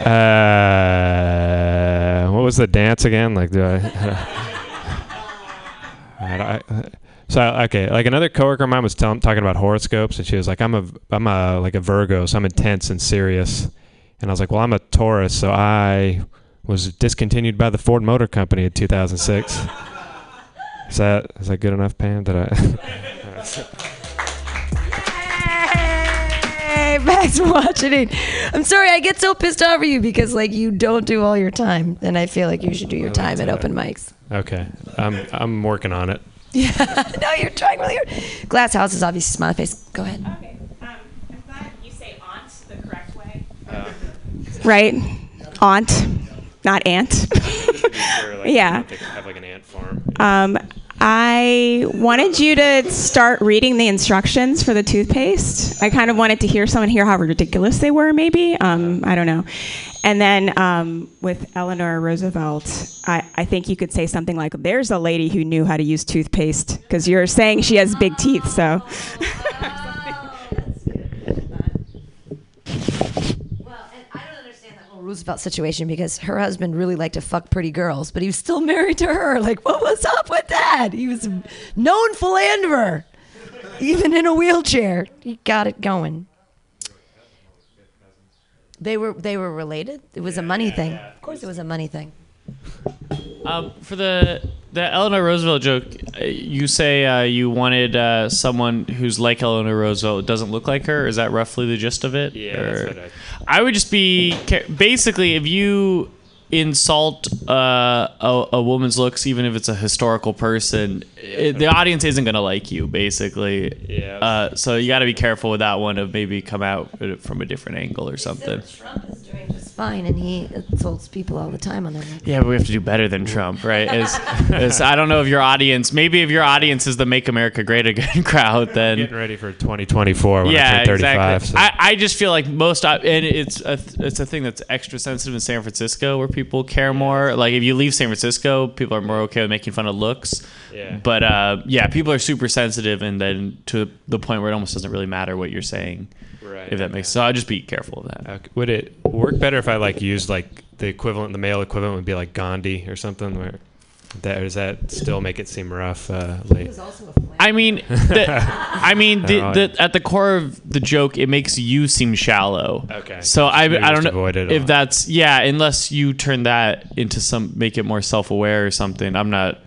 Uh, what was the dance again? Like, do I? I, I so okay, like another coworker of mine was tell, talking about horoscopes, and she was like, "I'm a, I'm a like a Virgo, so I'm intense and serious." And I was like, "Well, I'm a Taurus, so I was discontinued by the Ford Motor Company in 2006." Is that is that good enough, Pam? Did I? Hey, Max watching it. I'm sorry, I get so pissed off at you because like you don't do all your time, and I feel like you should do your time at open mics. okay, I'm I'm working on it. Yeah, no, you're trying really hard. Glass house is obviously smiley face. Go ahead. Okay. Um, I'm glad you say aunt the correct way. Right? Aunt, not aunt. yeah. Have like an ant farm. Um, I wanted you to start reading the instructions for the toothpaste. I kind of wanted to hear someone hear how ridiculous they were, maybe. Um, I don't know. And then um, with Eleanor Roosevelt, I, I think you could say something like, There's a lady who knew how to use toothpaste, because you're saying she has big teeth, so. Roosevelt situation because her husband really liked to fuck pretty girls, but he was still married to her. Like, what was up with that? He was a known philanderer, even in a wheelchair. He got it going. They were they were related. It was a money thing. Of course, it was a money thing. Um, for the the Eleanor Roosevelt joke, uh, you say uh, you wanted uh, someone who's like Eleanor Roosevelt, doesn't look like her. Is that roughly the gist of it? Yeah, that's Or- what I- I would just be basically if you insult uh, a, a woman's looks, even if it's a historical person, it, the audience isn't gonna like you. Basically, Yeah. Uh, so you got to be careful with that one of maybe come out from a different angle or something. Trump is doing just fine, and he insults people all the time on their. Yeah, but we have to do better than Trump, right? Is, is I don't know if your audience, maybe if your audience is the "Make America Great Again" crowd, then Getting ready for 2024 when I yeah, turn 35. exactly. so- I, I just feel like most, and it's a, it's a thing that's extra sensitive in San Francisco where people care more. Like if you leave San Francisco, people are more okay with making fun of looks. Yeah. But uh, yeah, people are super sensitive, and then to the point where it almost doesn't really matter what you're saying. Right, If that makes so, I'll just be careful of that. Okay. Would it work better if I like used like the equivalent, the male equivalent would be like Gandhi or something? Where that or does that still make it seem rough? Uh, late? I mean, the, I mean, the, the, at the core of the joke, it makes you seem shallow. Okay. So I, Maybe I don't know if all. that's yeah, unless you turn that into some, make it more self-aware or something. I'm not.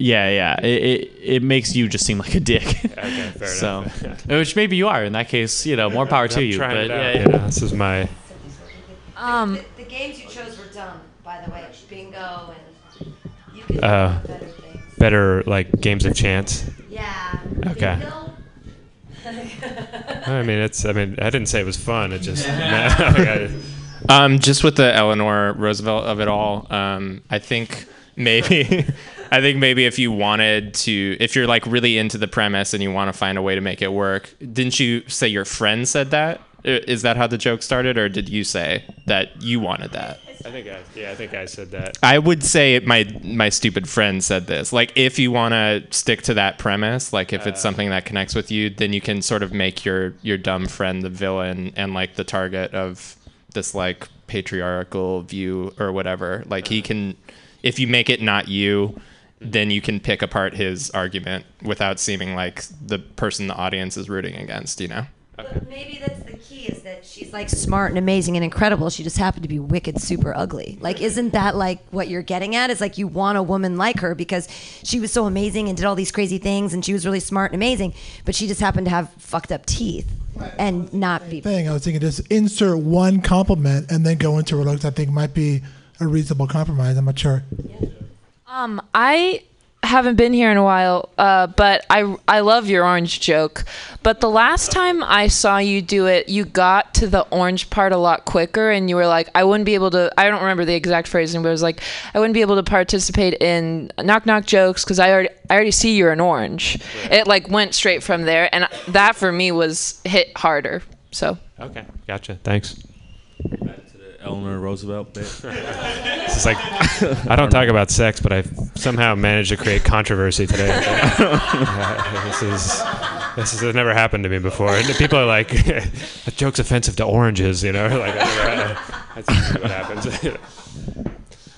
Yeah, yeah. It, it, it makes you just seem like a dick. Okay, fair so, enough. which maybe you are in that case. You know, more power to I'm you. trying But it out, yeah, you yeah. know, this is my. Um, the, the games you chose were dumb, by the way. Bingo and you could Uh, better things. better like games of chance. Yeah. Okay. Bingo. I mean, it's. I mean, I didn't say it was fun. It just. like, I- Um, just with the Eleanor Roosevelt of it all, um, I think maybe, I think maybe if you wanted to, if you're like really into the premise and you want to find a way to make it work, didn't you say your friend said that? Is that how the joke started, or did you say that you wanted that? I think I. Yeah, I think I said that. I would say my my stupid friend said this. Like, if you want to stick to that premise, like if it's uh, something that connects with you, then you can sort of make your your dumb friend the villain and like the target of this like patriarchal view or whatever. Like he uh. can, if you make it not you, then you can pick apart his argument without seeming like the person the audience is rooting against. You know. But maybe that's the key is that She's like smart and amazing and incredible. She just happened to be wicked, super ugly. Like, isn't that like what you're getting at? Is like you want a woman like her because she was so amazing and did all these crazy things and she was really smart and amazing, but she just happened to have fucked up teeth and not be. Thing I was thinking, just insert one compliment and then go into her looks. I think might be a reasonable compromise. I'm not sure. Um, I haven't been here in a while, uh, but I I love your orange joke. But the last time I saw you do it, you got to the orange part a lot quicker, and you were like, I wouldn't be able to. I don't remember the exact phrasing, but it was like, I wouldn't be able to participate in knock knock jokes because I already I already see you're an orange. It like went straight from there, and that for me was hit harder. So Okay, gotcha. Thanks. Eleanor Roosevelt bit. Is like I don't talk about sex, but I've somehow managed to create controversy today. Uh, this is this has never happened to me before. And people are like, "That joke's offensive to oranges," you know. Like that's what happens.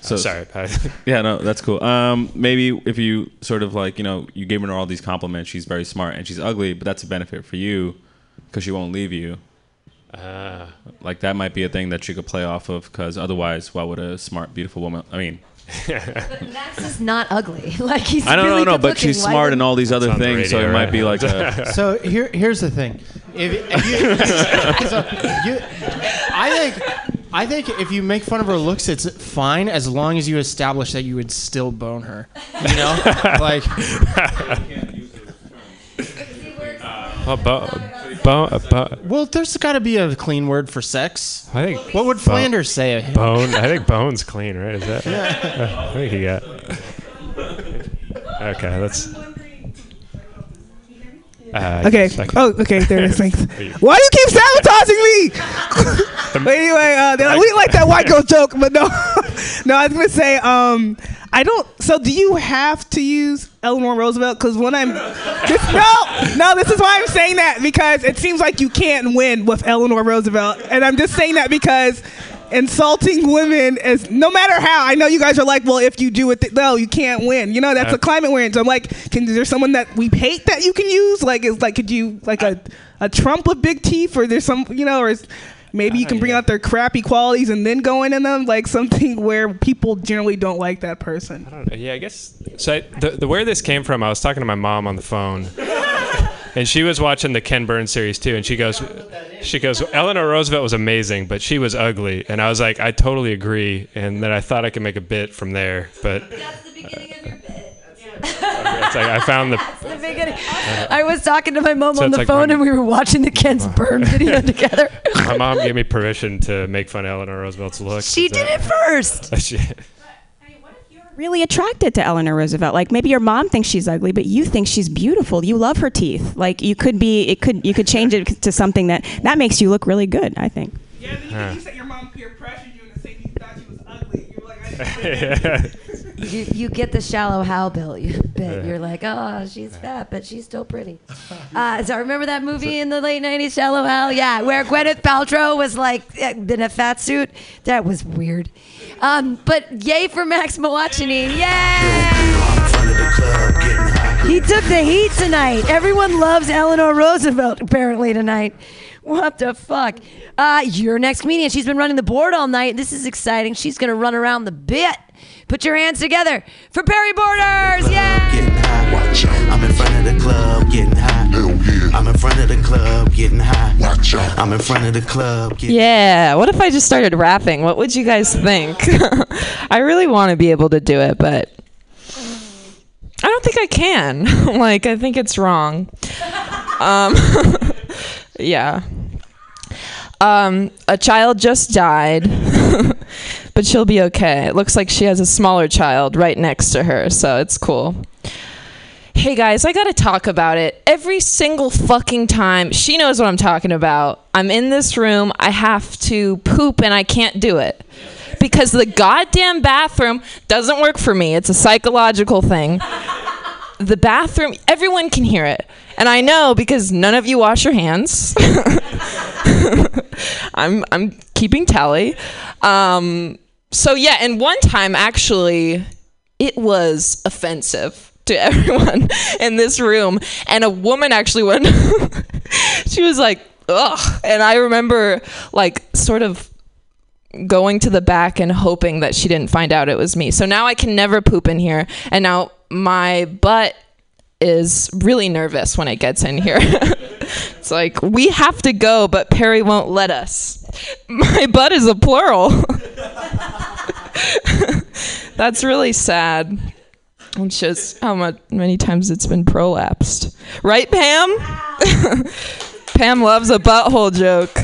So sorry. yeah, no, that's cool. Um, maybe if you sort of like, you know, you gave her all these compliments. She's very smart and she's ugly, but that's a benefit for you because she won't leave you. Uh, like that might be a thing that you could play off of because otherwise, why would a smart, beautiful woman? I mean, Max is not ugly. Like he's. I don't really know, no, but she's Why smart would- in all these other That's on the things, so it radio, might be like a. so here, here's the thing. If, if you, so you, I think, I think if you make fun of her looks, it's fine as long as you establish that you would still bone her. You know, like. Oh, bo- bo- uh, bo- Well, there's got to be a clean word for sex. I think. What would bo- Flanders say? Bone. I think bone's clean, right? Is that? Yeah. I think he got. Okay, that's. Uh, Okay. Oh, okay. There it is. Thanks. Why do you keep sabotaging me? but anyway, uh, we didn't like that white girl joke, but no, no. I was gonna say, um, I don't. So, do you have to use Eleanor Roosevelt? Because when I'm, this, no, no. This is why I'm saying that because it seems like you can't win with Eleanor Roosevelt, and I'm just saying that because insulting women is no matter how. I know you guys are like, well, if you do it, th- no, you can't win. You know, that's a climate we're in. So I'm like, can is there someone that we hate that you can use? Like, is like, could you like a a Trump with big teeth, or there's some, you know, or is maybe you can bring out their crappy qualities and then go in them, like something where people generally don't like that person. Yeah, I guess. So I, the the where this came from, I was talking to my mom on the phone, and she was watching the Ken Burns series too, and she goes, she goes, Eleanor Roosevelt was amazing, but she was ugly, and I was like, I totally agree, and then I thought I could make a bit from there, but. It's like I found the. the beginning. Uh-huh. I was talking to my mom So on the like phone, and we were watching the Ken's Burn video together. My mom gave me permission to make fun of Eleanor Roosevelt's look. She did it first. She, really attracted to Eleanor Roosevelt. Like maybe your mom thinks she's ugly, but you think she's beautiful. You love her teeth. Like you could be, it could, you could change it to something that that makes you look really good. I think. Huh. your mom peer pressured you into saying you thought she was ugly. You were like, you, you get the shallow Hal bill you bit. Yeah. You're like, oh, she's fat, but she's still pretty. Uh, so remember that movie in the late '90s, Shallow Hal? Yeah, where Gwyneth Paltrow was like eh, in a fat suit. That was weird. Um, but yay for Max Mawachanine! Yay! He took the heat tonight. Everyone loves Eleanor Roosevelt apparently tonight. What the fuck? Uh, your next comedian. She's been running the board all night. This is exciting. She's gonna run around the bit. Put your hands together for Perry Borders. Yeah. Watch out. I'm in front of the club getting high. Hell yeah. I'm in front of the club getting high. Watch out. I'm in front of the club getting Yeah. What if I just started rapping? What would you guys think? I really want to be able to do it, but I don't think I can. like, I think it's wrong. Um, yeah. Um, a child just died, but she'll be okay. It looks like she has a smaller child right next to her, so it's cool. Hey guys, I gotta talk about it. Every single fucking time, she knows what I'm talking about. I'm in this room, I have to poop and I can't do it. Because the goddamn bathroom doesn't work for me. It's a psychological thing. The bathroom, everyone can hear it. And I know because none of you wash your hands. I'm I'm keeping tally. Um, so yeah, and one time actually, it was offensive to everyone in this room, and a woman actually went. she was like, ugh. And I remember like sort of going to the back and hoping that she didn't find out it was me. So now I can never poop in here. And now my butt is really nervous when it gets in here. it's like, we have to go, but Perry won't let us. My butt is a plural. That's really sad. It shows how much many times it's been prolapsed. Right, Pam? Pam loves a butthole joke.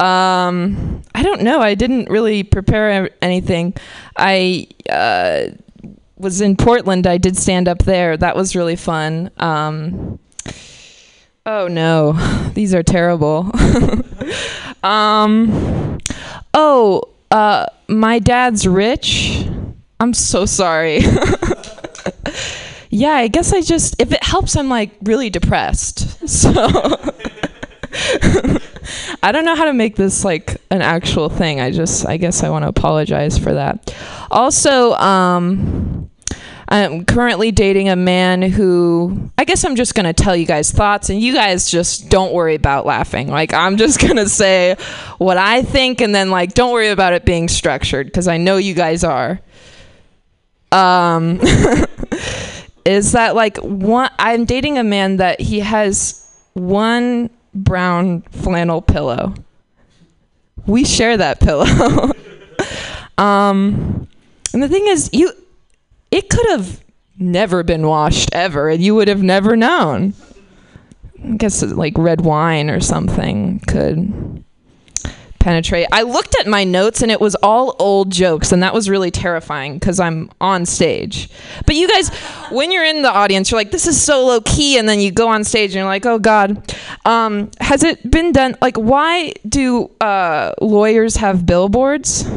Um, I don't know. I didn't really prepare anything. I uh, was in Portland. I did stand up there. That was really fun. Um, oh no, these are terrible. um, oh, uh, my dad's rich. I'm so sorry. yeah, I guess I just if it helps, I'm like really depressed. So. I don't know how to make this like an actual thing. I just I guess I want to apologize for that. Also, um I'm currently dating a man who I guess I'm just going to tell you guys thoughts and you guys just don't worry about laughing. Like I'm just going to say what I think and then like don't worry about it being structured because I know you guys are. Um is that like one I'm dating a man that he has one brown flannel pillow. We share that pillow. um, and the thing is, you, it could have never been washed ever, and you would have never known. I guess like red wine or something could penetrate. I looked at my notes and it was all old jokes, and that was really terrifying because I'm on stage. But you guys, when you're in the audience, you're like, this is so low key, and then you go on stage and you're like, oh God. Um, has it been done? Like, why do uh, lawyers have billboards?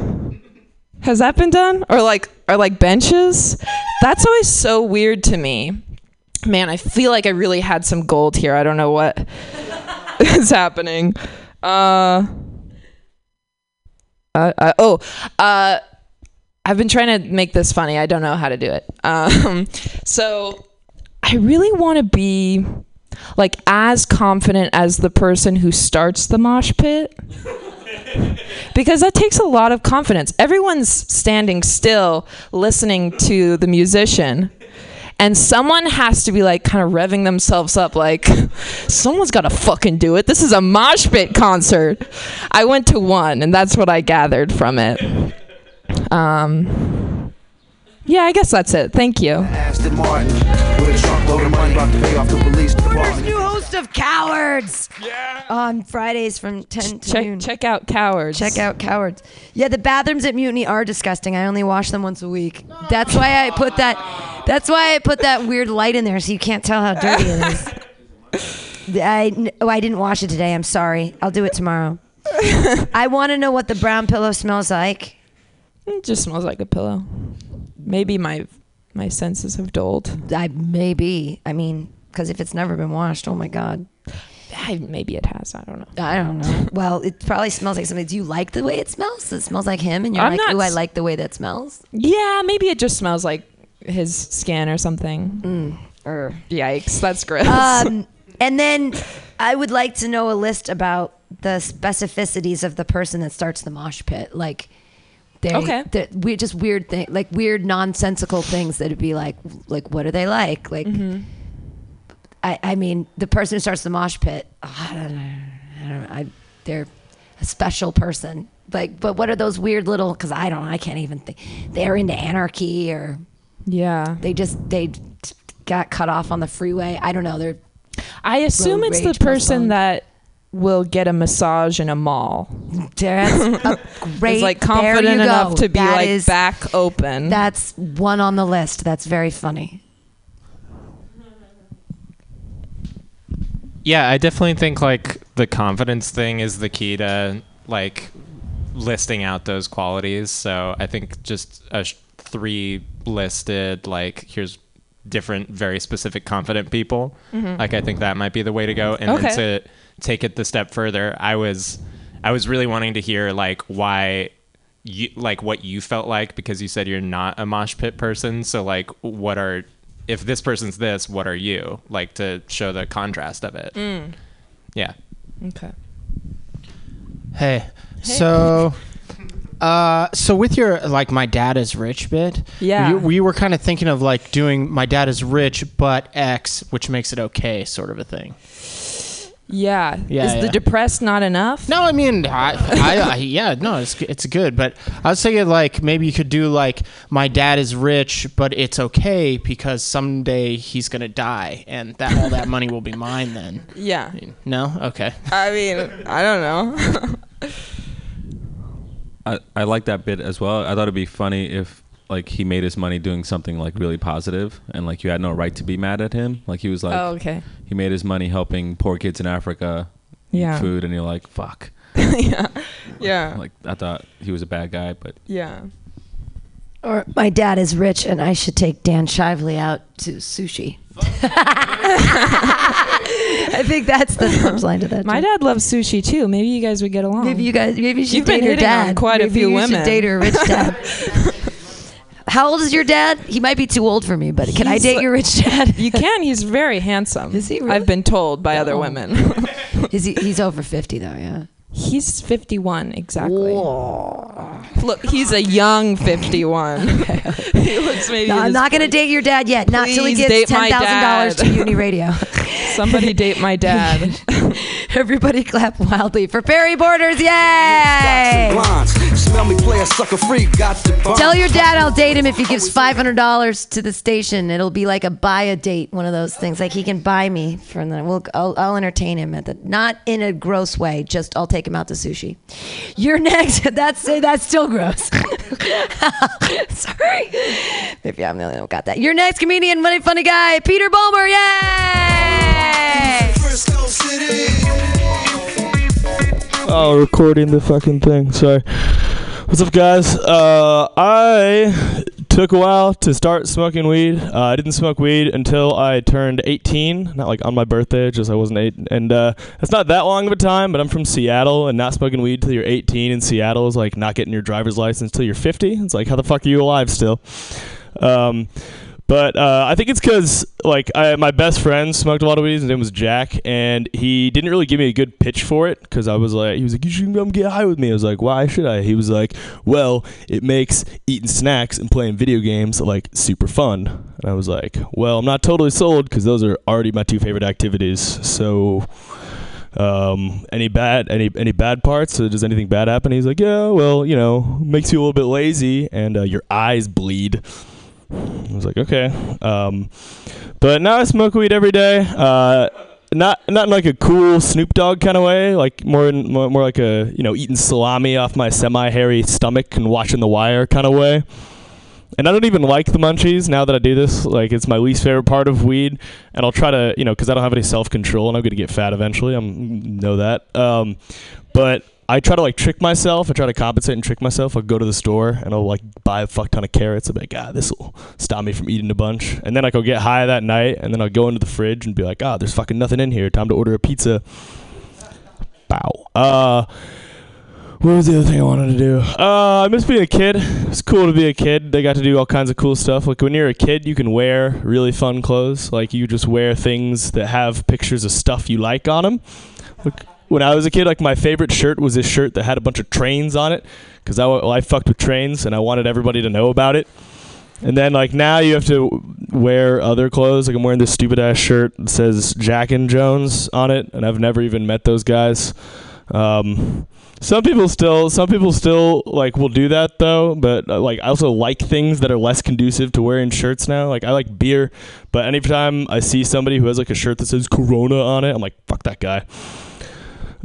Has that been done? Or like, or like benches? That's always so weird to me. Man, I feel like I really had some gold here. I don't know what is happening. Uh, uh, uh, oh, uh, I've been trying to make this funny. I don't know how to do it. Um, so I really want to be like as confident as the person who starts the mosh pit. because that takes a lot of confidence. Everyone's standing still listening to the musician. And someone has to be like kind of revving themselves up, like, someone's got to fucking do it. This is a mosh pit concert. I went to one, and that's what I gathered from it. Um, yeah, I guess that's it. Thank you. Aston Martin with a truckload of money about to pay off the police department. New host of Cowards. Yeah. On Fridays from 10 to Check- noon. Check out Cowards. Check out Cowards. Yeah, the bathrooms at Mutiny are disgusting. I only wash them once a week. That's why I put that. That's why I put that weird light in there so you can't tell how dirty it is. I oh I didn't wash it today. I'm sorry. I'll do it tomorrow. I want to know what the brown pillow smells like. It just smells like a pillow. Maybe my my senses have dulled. I maybe. I mean, because if it's never been washed, oh my god. I, maybe it has. I don't know. I don't know. Well, it probably smells like something. Do you like the way it smells? It smells like him, and you're I'm like, "Ooh, I like the way that smells." Yeah, maybe it just smells like his skin or something. Mm. Or yikes, that's gross. Um, and then I would like to know a list about the specificities of the person that starts the mosh pit. Like, they, Okay. weird, just weird thing, like weird nonsensical things that'd be like, like what are they like? Like, Mm-hmm. I, I mean, the person who starts the mosh pit, oh, I don't know, I don't know, I, they're a special person. Like, but what are those weird little? Because I don't, I can't even think. They're into anarchy or yeah, they just they t- got cut off on the freeway. I don't know. They're I assume it's the person that will get a massage in a mall. That's a great. Is like there confident you enough go. to be That like is- back open. That's one on the list. That's very funny. Yeah, I definitely think like the confidence thing is the key to like listing out those qualities. So I think just a sh- three listed like here's different very specific confident people. Mhm. Like I think that might be the way to go. And Okay. then to take it the step further, I was I was really wanting to hear like why you like what you felt like because you said you're not a mosh pit person. So like what are if this person's this, what are you? Like to show the contrast of it. Mm. Yeah. Okay. Hey. So uh so with your like my dad is rich bit, Yeah. we, we were kind of thinking of like doing my dad is rich but X, which makes it okay sort of a thing. Yeah. Yeah, Is the depressed not enough? No, I mean, I, I, I yeah, no, it's it's good, but I was thinking like maybe you could do like my dad is rich, but it's okay because someday he's gonna die, and that all that money will be mine then. Yeah. No, okay. I mean, I don't know. I, I like that bit as well. I thought it'd be funny if like he made his money doing something like really positive and like you had no right to be mad at him. Like he was like Oh, okay. he made his money helping poor kids in Africa Yeah. eat food and you're like, fuck. yeah. Yeah. Like I thought he was a bad guy, but Yeah. Or my dad is rich and I should take Dan Shively out to sushi. I think that's the punchline to that. My joke. dad loves sushi too. Maybe you guys would get along. Maybe you guys, maybe you should You've date been her hitting on dad. quite a Maybe few you women. should date her rich dad. How old is your dad? He might be too old for me, but can I He's date your rich dad? You can. He's very handsome. Is he really? I've been told by other Oh. women. Is he? He's over fifty though. Yeah. He's 51 exactly. Look, he's a young 51. he looks maybe. No, I'm not going to date your dad yet. Not till he Please gets date ten my thousand dollars to. Uni Radio. Somebody date my dad. Everybody clap wildly for Perry Borders! Yay! Smell me play a sucker free, got to. Tell your dad I'll date him if he gives five hundred dollars to the station. It'll be like a buy a date, one of those things. Like he can buy me from the. We'll, I'll, I'll entertain him at the not in a gross way. Just I'll take him out to sushi. You're next. That's that's still gross. Sorry. Maybe I'm the only one who got that. Your next comedian, funny funny guy, Peter Bulmer. Yay! Oh, recording the fucking thing. Sorry. What's up, guys? Uh, I took a while to start smoking weed. Uh, I didn't smoke weed until I turned 18, not like on my birthday, just I wasn't eight. And uh, that's not that long of a time, but I'm from Seattle, and not smoking weed till you're 18 in Seattle is like not getting your driver's license till you're 50. It's like, how the fuck are you alive still? Um, but uh, I think it's because like I, my best friend smoked a lot of weed. His name was Jack, and he didn't really give me a good pitch for it because I was like, he was like, you should come get high with me. I was like, why should I? He was like, well, it makes eating snacks and playing video games like super fun. And I was like, well, I'm not totally sold because those are already my two favorite activities. So. Um, any bad any any bad parts? Does anything bad happen? He's like, yeah, well, you know, makes you a little bit lazy and uh, your eyes bleed. I was like, okay. Um, but now I smoke weed every day. Uh, not not in like a cool Snoop Dogg kind of way, like more in, more, more like a you know eating salami off my semi-hairy stomach and watching The Wire kind of way. And I don't even like the munchies now that I do this. Like it's my least favorite part of weed, and I'll try to you know because I don't have any self-control and I'm gonna get fat eventually. I am know that. Um, but I try to like trick myself. I try to compensate and trick myself. I'll go to the store and I'll like buy a fuck ton of carrots. I'll be like, ah, this will stop me from eating a bunch. And then I go get high that night and then I'll go into the fridge and be like, ah, there's fucking nothing in here. Time to order a pizza. Bow. Uh, what was the other thing I wanted to do? Uh, I miss being a kid. It's cool to be a kid. They got to do all kinds of cool stuff. Like when you're a kid, you can wear really fun clothes. Like you just wear things that have pictures of stuff you like on them. Like when I was a kid, like my favorite shirt was this shirt that had a bunch of trains on it because I, well, I fucked with trains and I wanted everybody to know about it. And then like now you have to wear other clothes. Like I'm wearing this stupid ass shirt that says Jack and Jones on it, and I've never even met those guys. Um, some people still, some people still like will do that though. But uh, like I also like things that are less conducive to wearing shirts now. Like I like beer, but anytime I see somebody who has like a shirt that says Corona on it, I'm like fuck that guy.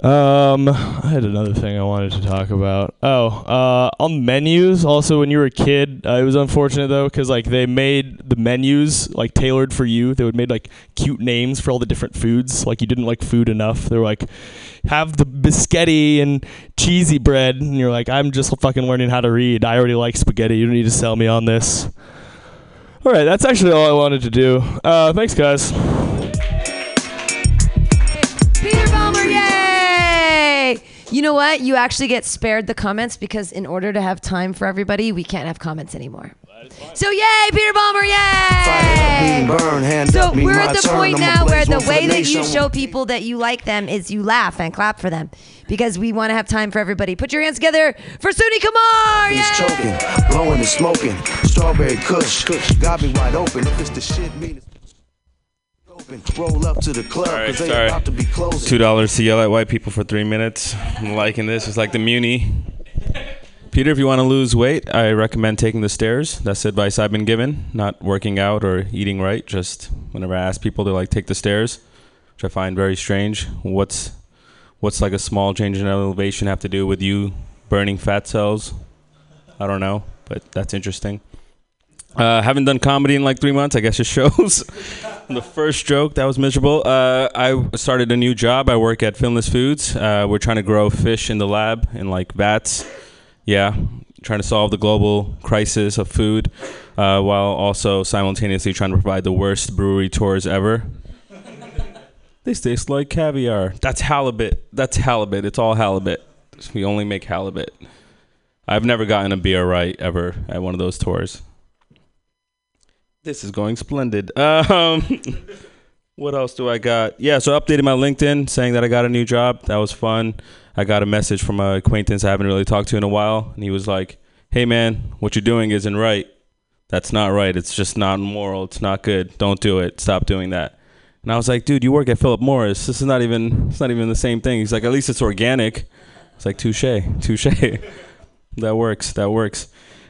Um, I had another thing I wanted to talk about. Oh, uh, on menus. Also, when you were a kid, uh, it was unfortunate though because like they made the menus like tailored for you. They would made like cute names for all the different foods. Like you didn't like food enough. They were like, have the biscotti and cheesy bread, and you're like, I'm just fucking learning how to read. I already like spaghetti. You don't need to sell me on this. All right, that's actually all I wanted to do. Uh, thanks, guys. You know what? You actually get spared the comments because in order to have time for everybody, we can't have comments anymore. So yay, Peter Balmer, yay! Burn, So we're at the point now where the way that you show people that you like them is you laugh and clap for them because we want to have time for everybody. Put your hands together for Suni Kamar. He's choking, blowing and smoking. Strawberry kush, got me wide open. If it's the shit, mean it's open. Roll up to the club, All right, cause they sorry. about to be closing. Two dollars to yell at white people for three minutes. I'm liking this. It's like the Muni. Peter, if you want to lose weight, I recommend taking the stairs. That's the advice I've been given. Not working out or eating right. Just whenever I ask people to like take the stairs, which I find very strange. What's what's like a small change in elevation have to do with you burning fat cells? I don't know, but that's interesting. Uh, haven't done comedy in like three months. I guess it shows. the first joke that was miserable. Uh, I started a new job. I work at Finless Foods. Uh, we're trying to grow fish in the lab in like vats. Yeah, trying to solve the global crisis of food, uh, while also simultaneously trying to provide the worst brewery tours ever. They taste like caviar. That's halibut. That's halibut. It's all halibut. We only make halibut. I've never gotten a beer right ever at one of those tours. This is going splendid. Um, what else do I got? Yeah, so I updated my LinkedIn saying that I got a new job. That was fun. I got a message from an acquaintance I haven't really talked to in a while, and he was like, "Hey man, what you're doing isn't right. That's not right. It's just not moral. It's not good. Don't do it. Stop doing that." And I was like, "Dude, you work at Philip Morris. This is not even. It's not even the same thing." He's like, "At least it's organic." It's like, "Touche, touche." that works. That works.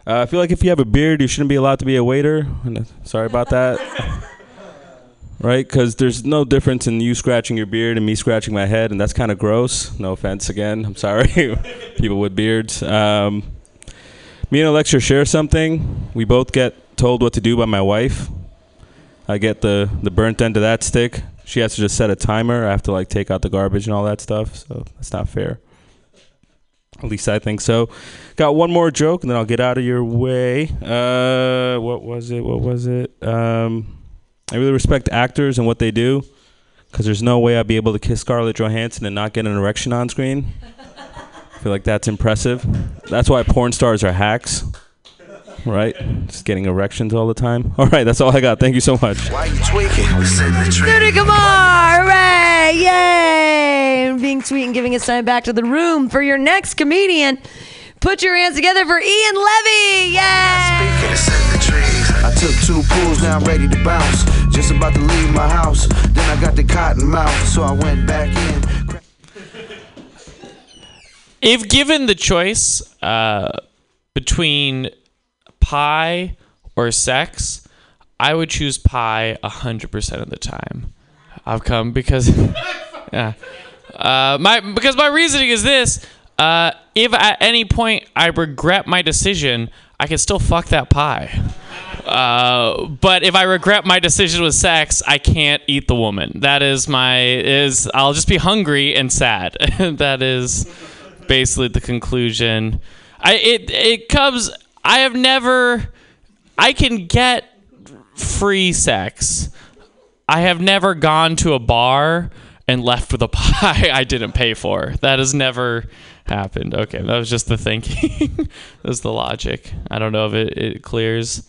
Uh, I feel like if you have a beard, you shouldn't be allowed to be a waiter. Uh, Sorry about that. right? Because there's no difference in you scratching your beard and me scratching my head, and that's kind of gross. No offense again. I'm sorry, people with beards. Um, me and Alexa share something. We both get told what to do by my wife. I get the the burnt end of that stick. She has to just set a timer. I have to like take out the garbage and all that stuff. So that's not fair. At least I think so. Got one more joke, and then I'll get out of your way. Uh, what was it? What was it? Um, I really respect actors and what they do, because there's no way I'd be able to kiss Scarlett Johansson and not get an erection on screen. I feel like that's impressive. That's why porn stars are hacks, right? Just getting erections all the time. All right, that's all I got. Thank you so much. Why you tweaking? Set the tree. Suni hooray, yay! And being sweet and giving us time back to the room for your next comedian. Put your hands together for Ian Levy, yay! I took two pools, now I'm ready to bounce. Just about to leave my house. Then I got the cotton mouth, so I went back in. If given the choice uh, between pie or sex, I would choose pie 100% of the time. I've come because yeah. Uh, my because my reasoning is this: uh, if at any point I regret my decision, I can still fuck that pie. Uh, but if I regret my decision with sex, I can't eat the woman. That is my is I'll just be hungry and sad. that is basically the conclusion. I it it comes. I have never. I can get free sex. I have never gone to a bar and left with a pie I didn't pay for. That has never happened. Okay, that was just the thinking. that was the logic. I don't know if it, it clears.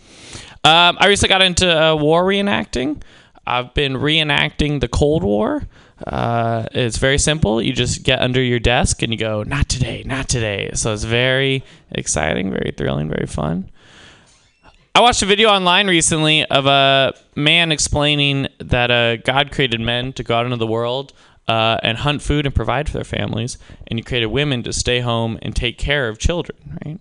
Um, I recently got into uh, war reenacting. I've been reenacting the Cold War. Uh, it's very simple. You just get under your desk and you go, not today, not today. So it's very exciting, very thrilling, very fun. I watched a video online recently of a man explaining that uh, God created men to go out into the world uh, and hunt food and provide for their families, and He created women to stay home and take care of children, right?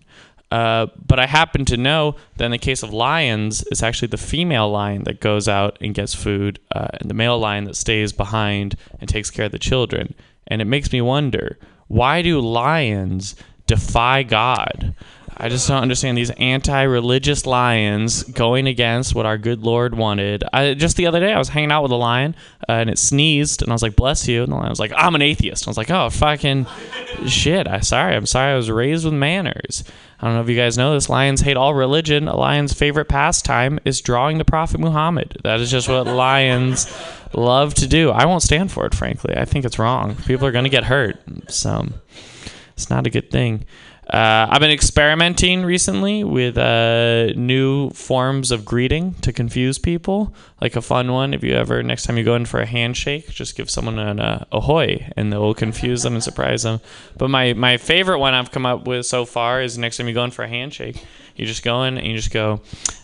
Uh, but I happen to know that in the case of lions, it's actually the female lion that goes out and gets food, uh, and the male lion that stays behind and takes care of the children. And it makes me wonder why do lions defy God? I just don't understand these anti-religious lions going against what our good Lord wanted. I, just the other day, I was hanging out with a lion, uh, and it sneezed, and I was like, "Bless you," and the lion was like, "I'm an atheist." And I was like, "Oh, fucking shit! I am sorry, I'm sorry. I was raised with manners." I don't know if you guys know this. Lions hate all religion. A lion's favorite pastime is drawing the Prophet Muhammad. That is just what lions love to do. I won't stand for it, frankly. I think it's wrong. People are going to get hurt, so it's not a good thing. Uh, I've been experimenting recently with uh, new forms of greeting to confuse people. Like a fun one, if you ever next time you go in for a handshake, just give someone an uh, ahoy, and it will confuse them and surprise them. But my my favorite one I've come up with so far is next time you go in for a handshake, you just go in and you just go,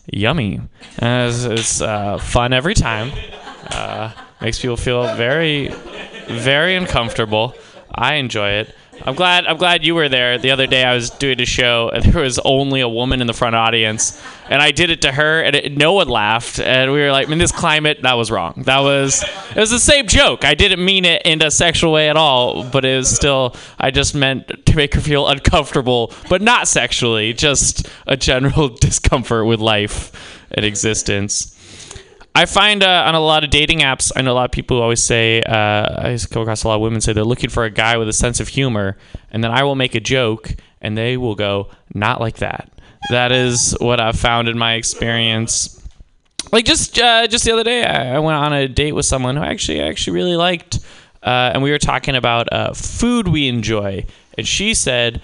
yummy. And it's it's uh, fun every time. Uh, makes people feel very very uncomfortable. I enjoy it. I'm glad. I'm glad you were there. The other day, I was doing a show, and there was only a woman in the front audience, and I did it to her, and it, no one laughed. And we were like, "In this climate, that was wrong. That was it was the same joke. I didn't mean it in a sexual way at all, but it was still. I just meant to make her feel uncomfortable, but not sexually. Just a general discomfort with life and existence." I find uh, on a lot of dating apps, I know a lot of people always say, uh, I come across a lot of women say they're looking for a guy with a sense of humor, and then I will make a joke, and they will go, not like that. That is what I've found in my experience. Like just uh, just the other day, I I went on a date with someone who actually I actually really liked, uh, and we were talking about uh, food we enjoy, and she said,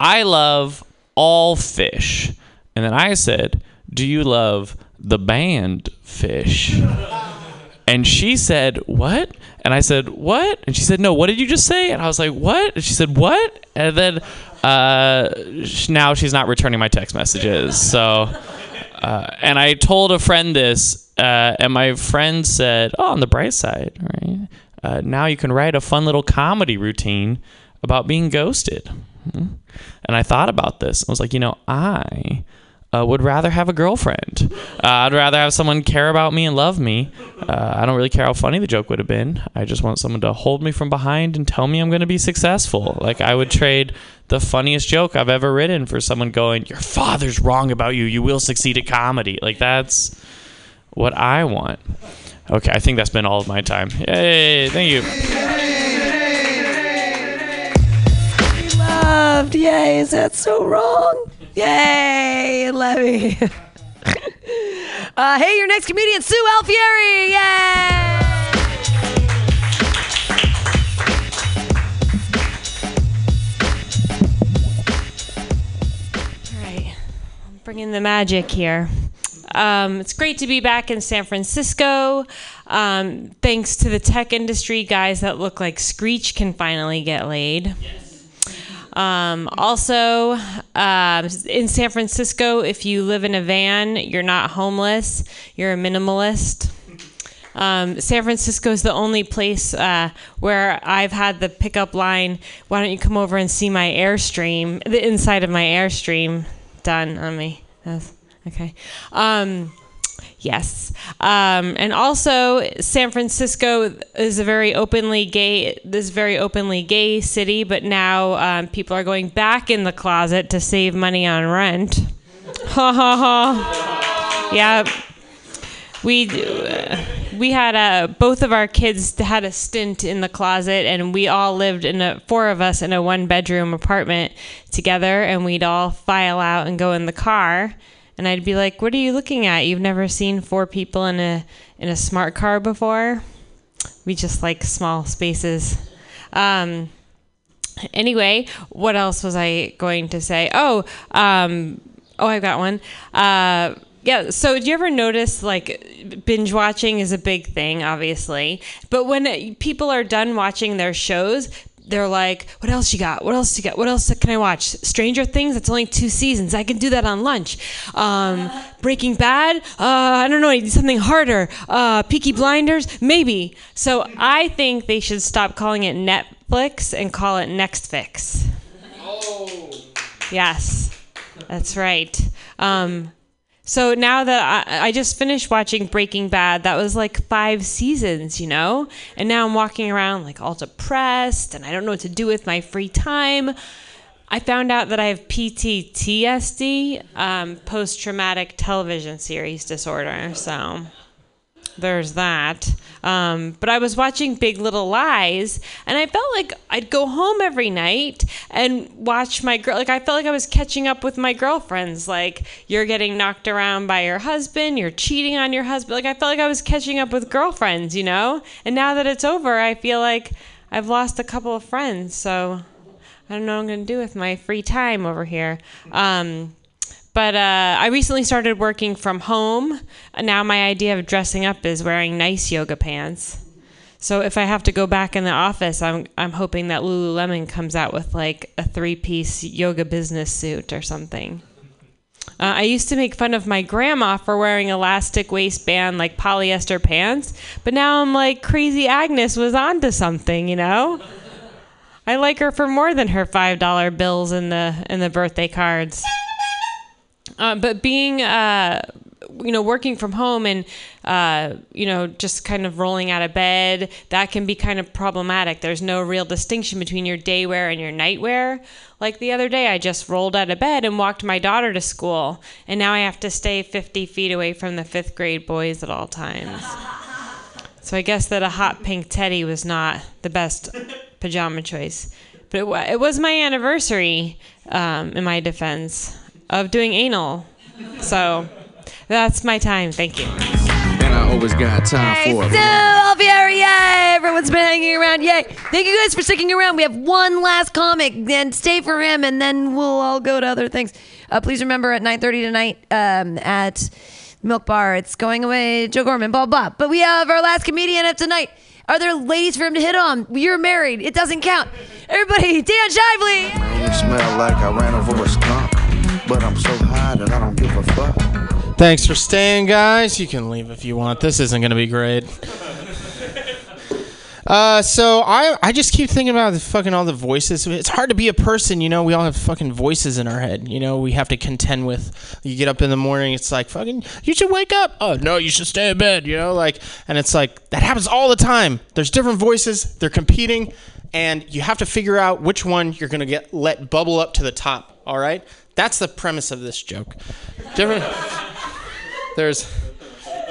"I love all fish," and then I said, "Do you love the band Phish?" And she said, "What?" And I said, "What?" And she said, "No. What did you just say?" And I was like, "What?" And she said, "What?" And then uh, now she's not returning my text messages. So, uh, and I told a friend this, uh, and my friend said, "Oh, on the bright side, right? Uh, now you can write a fun little comedy routine about being ghosted." Mhm. And I thought about this. I was like, you know, I uh, would rather have a girlfriend. Uh, I'd rather have someone care about me and love me. Uh, I don't really care how funny the joke would have been. I just want someone to hold me from behind and tell me I'm going to be successful. Like, I would trade the funniest joke I've ever written for someone going, Your father's wrong about you. You will succeed at comedy. Like, that's what I want. Okay, I think that's been all of my time. Yay, thank you. Loved. Yay. Is that so wrong? Yay. Levy. uh, hey, your next comedian, Sue Alfieri. Yay. All right, I'm bringing the magic here. Um, it's great to be back in San Francisco. Um, thanks to the tech industry, guys that look like Screech can finally get laid. Um, also, um, in San Francisco, if you live in a van, you're not homeless, you're a minimalist. Um, San Francisco is the only place uh, where I've had the pickup line, why don't you come over and see my Airstream, the inside of my Airstream done on me. Okay. Um, yes. Um, and also, San Francisco is a very openly gay, this very openly gay city, but now um, people are going back in the closet to save money on rent. Ha ha ha. Yeah we uh, we had a both of our kids had a stint in the closet and we all lived in a four of us in a one bedroom apartment together and we'd all file out and go in the car and I'd be like what are you looking at? You've never seen four people in a in a smart car before? We just like small spaces. Um anyway what else was I going to say? Oh um oh I've got one. Uh yeah. So, do you ever notice like binge watching is a big thing, obviously, but when people are done watching their shows, they're like, "What else you got? What else you got? What else can I watch? Stranger Things. That's only two seasons. I can do that on lunch. Um, Breaking Bad. Uh, I don't know. I need something harder. Uh, Peaky Blinders. Maybe. So I think they should stop calling it Netflix and call it Next Fix. Yes, that's right. Um, so now that I, I just finished watching Breaking Bad, that was like five seasons, you know? And now I'm walking around like all depressed and I don't know what to do with my free time. I found out that I have PTTSD, um, post traumatic television series disorder. So there's that. Um, but I was watching Big Little Lies, and I felt like I'd go home every night and watch my girl. Like I felt like I was catching up with my girlfriends. Like you're getting knocked around by your husband, you're cheating on your husband. Like I felt like I was catching up with girlfriends, you know. And now that it's over, I feel like I've lost a couple of friends. So I don't know what I'm to do with my free time over here. Um, but uh, I recently started working from home. Now my idea of dressing up is wearing nice yoga pants. So if I have to go back in the office, I'm I'm hoping that Lululemon comes out with like a three-piece yoga business suit or something. Uh, I used to make fun of my grandma for wearing elastic waistband like polyester pants, but now I'm like crazy Agnes was onto something, you know. I like her for more than her five dollar bills in the in the birthday cards. Uh, but being, uh, you know, working from home and, uh, you know, just kind of rolling out of bed, that can be kind of problematic. There's no real distinction between your day wear and your night wear. Like the other day, I just rolled out of bed and walked my daughter to school, and now I have to stay 50 feet away from the fifth grade boys at all times. So I guess that a hot pink teddy was not the best pajama choice. But it, it was my anniversary, um, in my defense, of doing anal. So that's my time. Thank you. And I always got time Hey, for Stu Alfieri, yay! Everyone's been hanging around, yay! Thank you guys for sticking around. We have one last comic, then stay for him, and then we'll all go to other things. Uh, please remember at 9:30 tonight um, at Milk Bar, it's going away. Joe Gorman, blah blah. But we have our last comedian of tonight. Are there ladies for him to hit on? You're married. It doesn't count. Everybody, Dan Shively. It smell like I ran over a skunk, but I'm so high that I don't give a fuck. Thanks for staying, guys. You can leave if you want. This isn't going to be great. Uh, so I I just keep thinking about the fucking all the voices. It's hard to be a person, you know. We all have fucking voices in our head, you know. We have to contend with. You get up in the morning, it's like fucking. You should wake up. Oh no, you should stay in bed, you know. Like, and it's like that happens all the time. There's different voices. They're competing, and you have to figure out which one you're gonna get let bubble up to the top. All right, that's the premise of this joke. Different. There's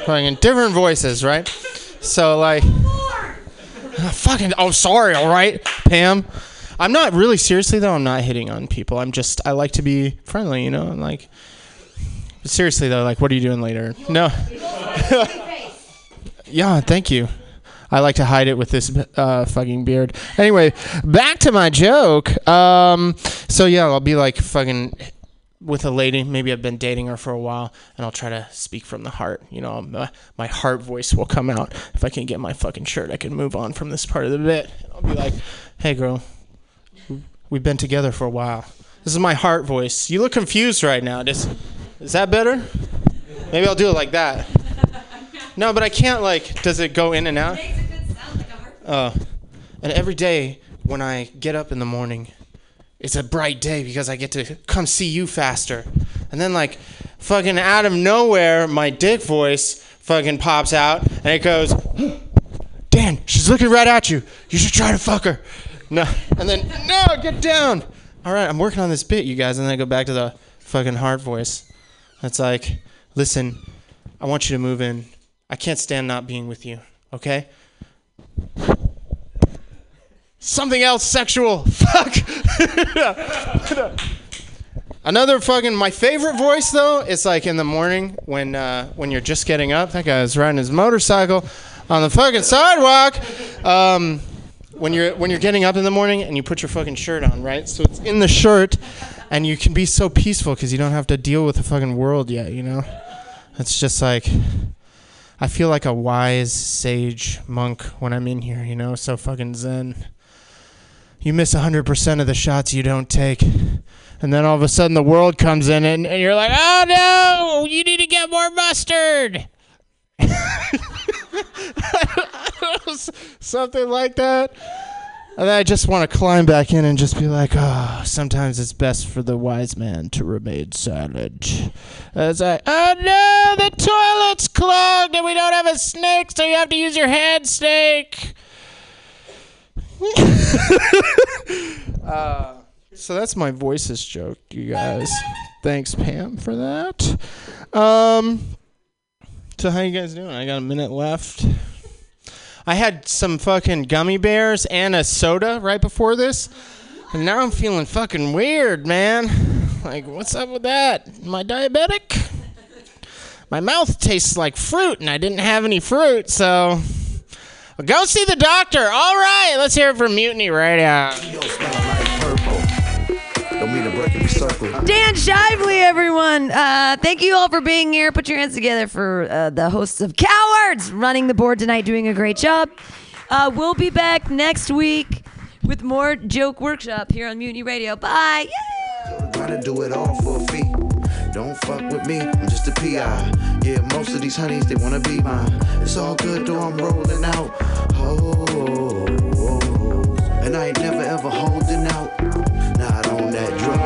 fucking different voices, right? So like. Ah, fucking oh sorry all right pam i'm not really seriously though i'm not hitting on people i'm just i like to be friendly you know I'm like seriously though like what are you doing later no yeah thank you i like to hide it with this uh, fucking beard anyway back to my joke um so yeah i'll be like fucking with a lady. Maybe i've been dating her for a while and i'll try to speak from the heart. You know my, my heart voice will come out. If i can get my fucking shirt i can move on from this part of the bit. I'll be like hey girl we've been together for a while. This is my heart voice. You look confused right now. Does, is that better? Maybe i'll do it like that. No but i can't like does it go in and out? Oh. And every day when i get up in the morning it's a bright day because I get to come see you faster. And then like fucking out of nowhere, my dick voice fucking pops out and it goes, hmm, Dan, she's looking right at you. You should try to fuck her. No, and then no, get down. All right, I'm working on this bit, you guys, and then I go back to the fucking heart voice. That's like, listen, I want you to move in. I can't stand not being with you. Okay. Something else sexual. Fuck. Another fucking my favorite voice though is like in the morning when uh, when you're just getting up. That guy's riding his motorcycle on the fucking sidewalk. Um, when you're when you're getting up in the morning and you put your fucking shirt on, right? So it's in the shirt, and you can be so peaceful because you don't have to deal with the fucking world yet. You know, it's just like I feel like a wise sage monk when I'm in here. You know, so fucking zen you miss 100% of the shots you don't take. And then all of a sudden the world comes in and, and you're like, oh no, you need to get more mustard. Something like that. And I just want to climb back in and just be like, oh, sometimes it's best for the wise man to remain silent. As I, oh no, the toilet's clogged and we don't have a snake, so you have to use your hand snake. uh, so that's my voices joke, you guys. Thanks, Pam, for that. Um, so how you guys doing? I got a minute left. I had some fucking gummy bears and a soda right before this, and now I'm feeling fucking weird, man. Like, what's up with that? Am I diabetic? My mouth tastes like fruit, and I didn't have any fruit, so Go see the doctor. All right, let's hear it from Mutiny Radio. Don't mean to break every circle. Dan Shively, everyone. Uh, thank you all for being here. Put your hands together for uh, the hosts of Cowards running the board tonight, doing a great job. Uh, we'll be back next week with more joke workshop here on Mutiny Radio. Bye. Gotta Don't fuck with me, I'm just a PI. Yeah, most of these honeys, they wanna be mine. It's all good though, I'm rolling out. Oh, and I ain't never ever holding out. Not on that drug.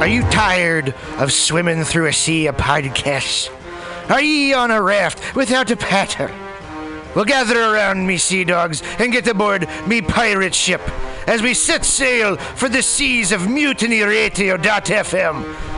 Are you tired of swimming through a sea of podcasts? Are ye on a raft without a paddle? Well, gather around me, sea dogs, and get aboard me pirate ship as we set sail for the seas of mutinyradio.fm.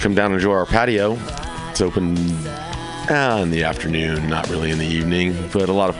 Come down and enjoy our patio. It's open uh, in the afternoon, not really in the evening, but a lot of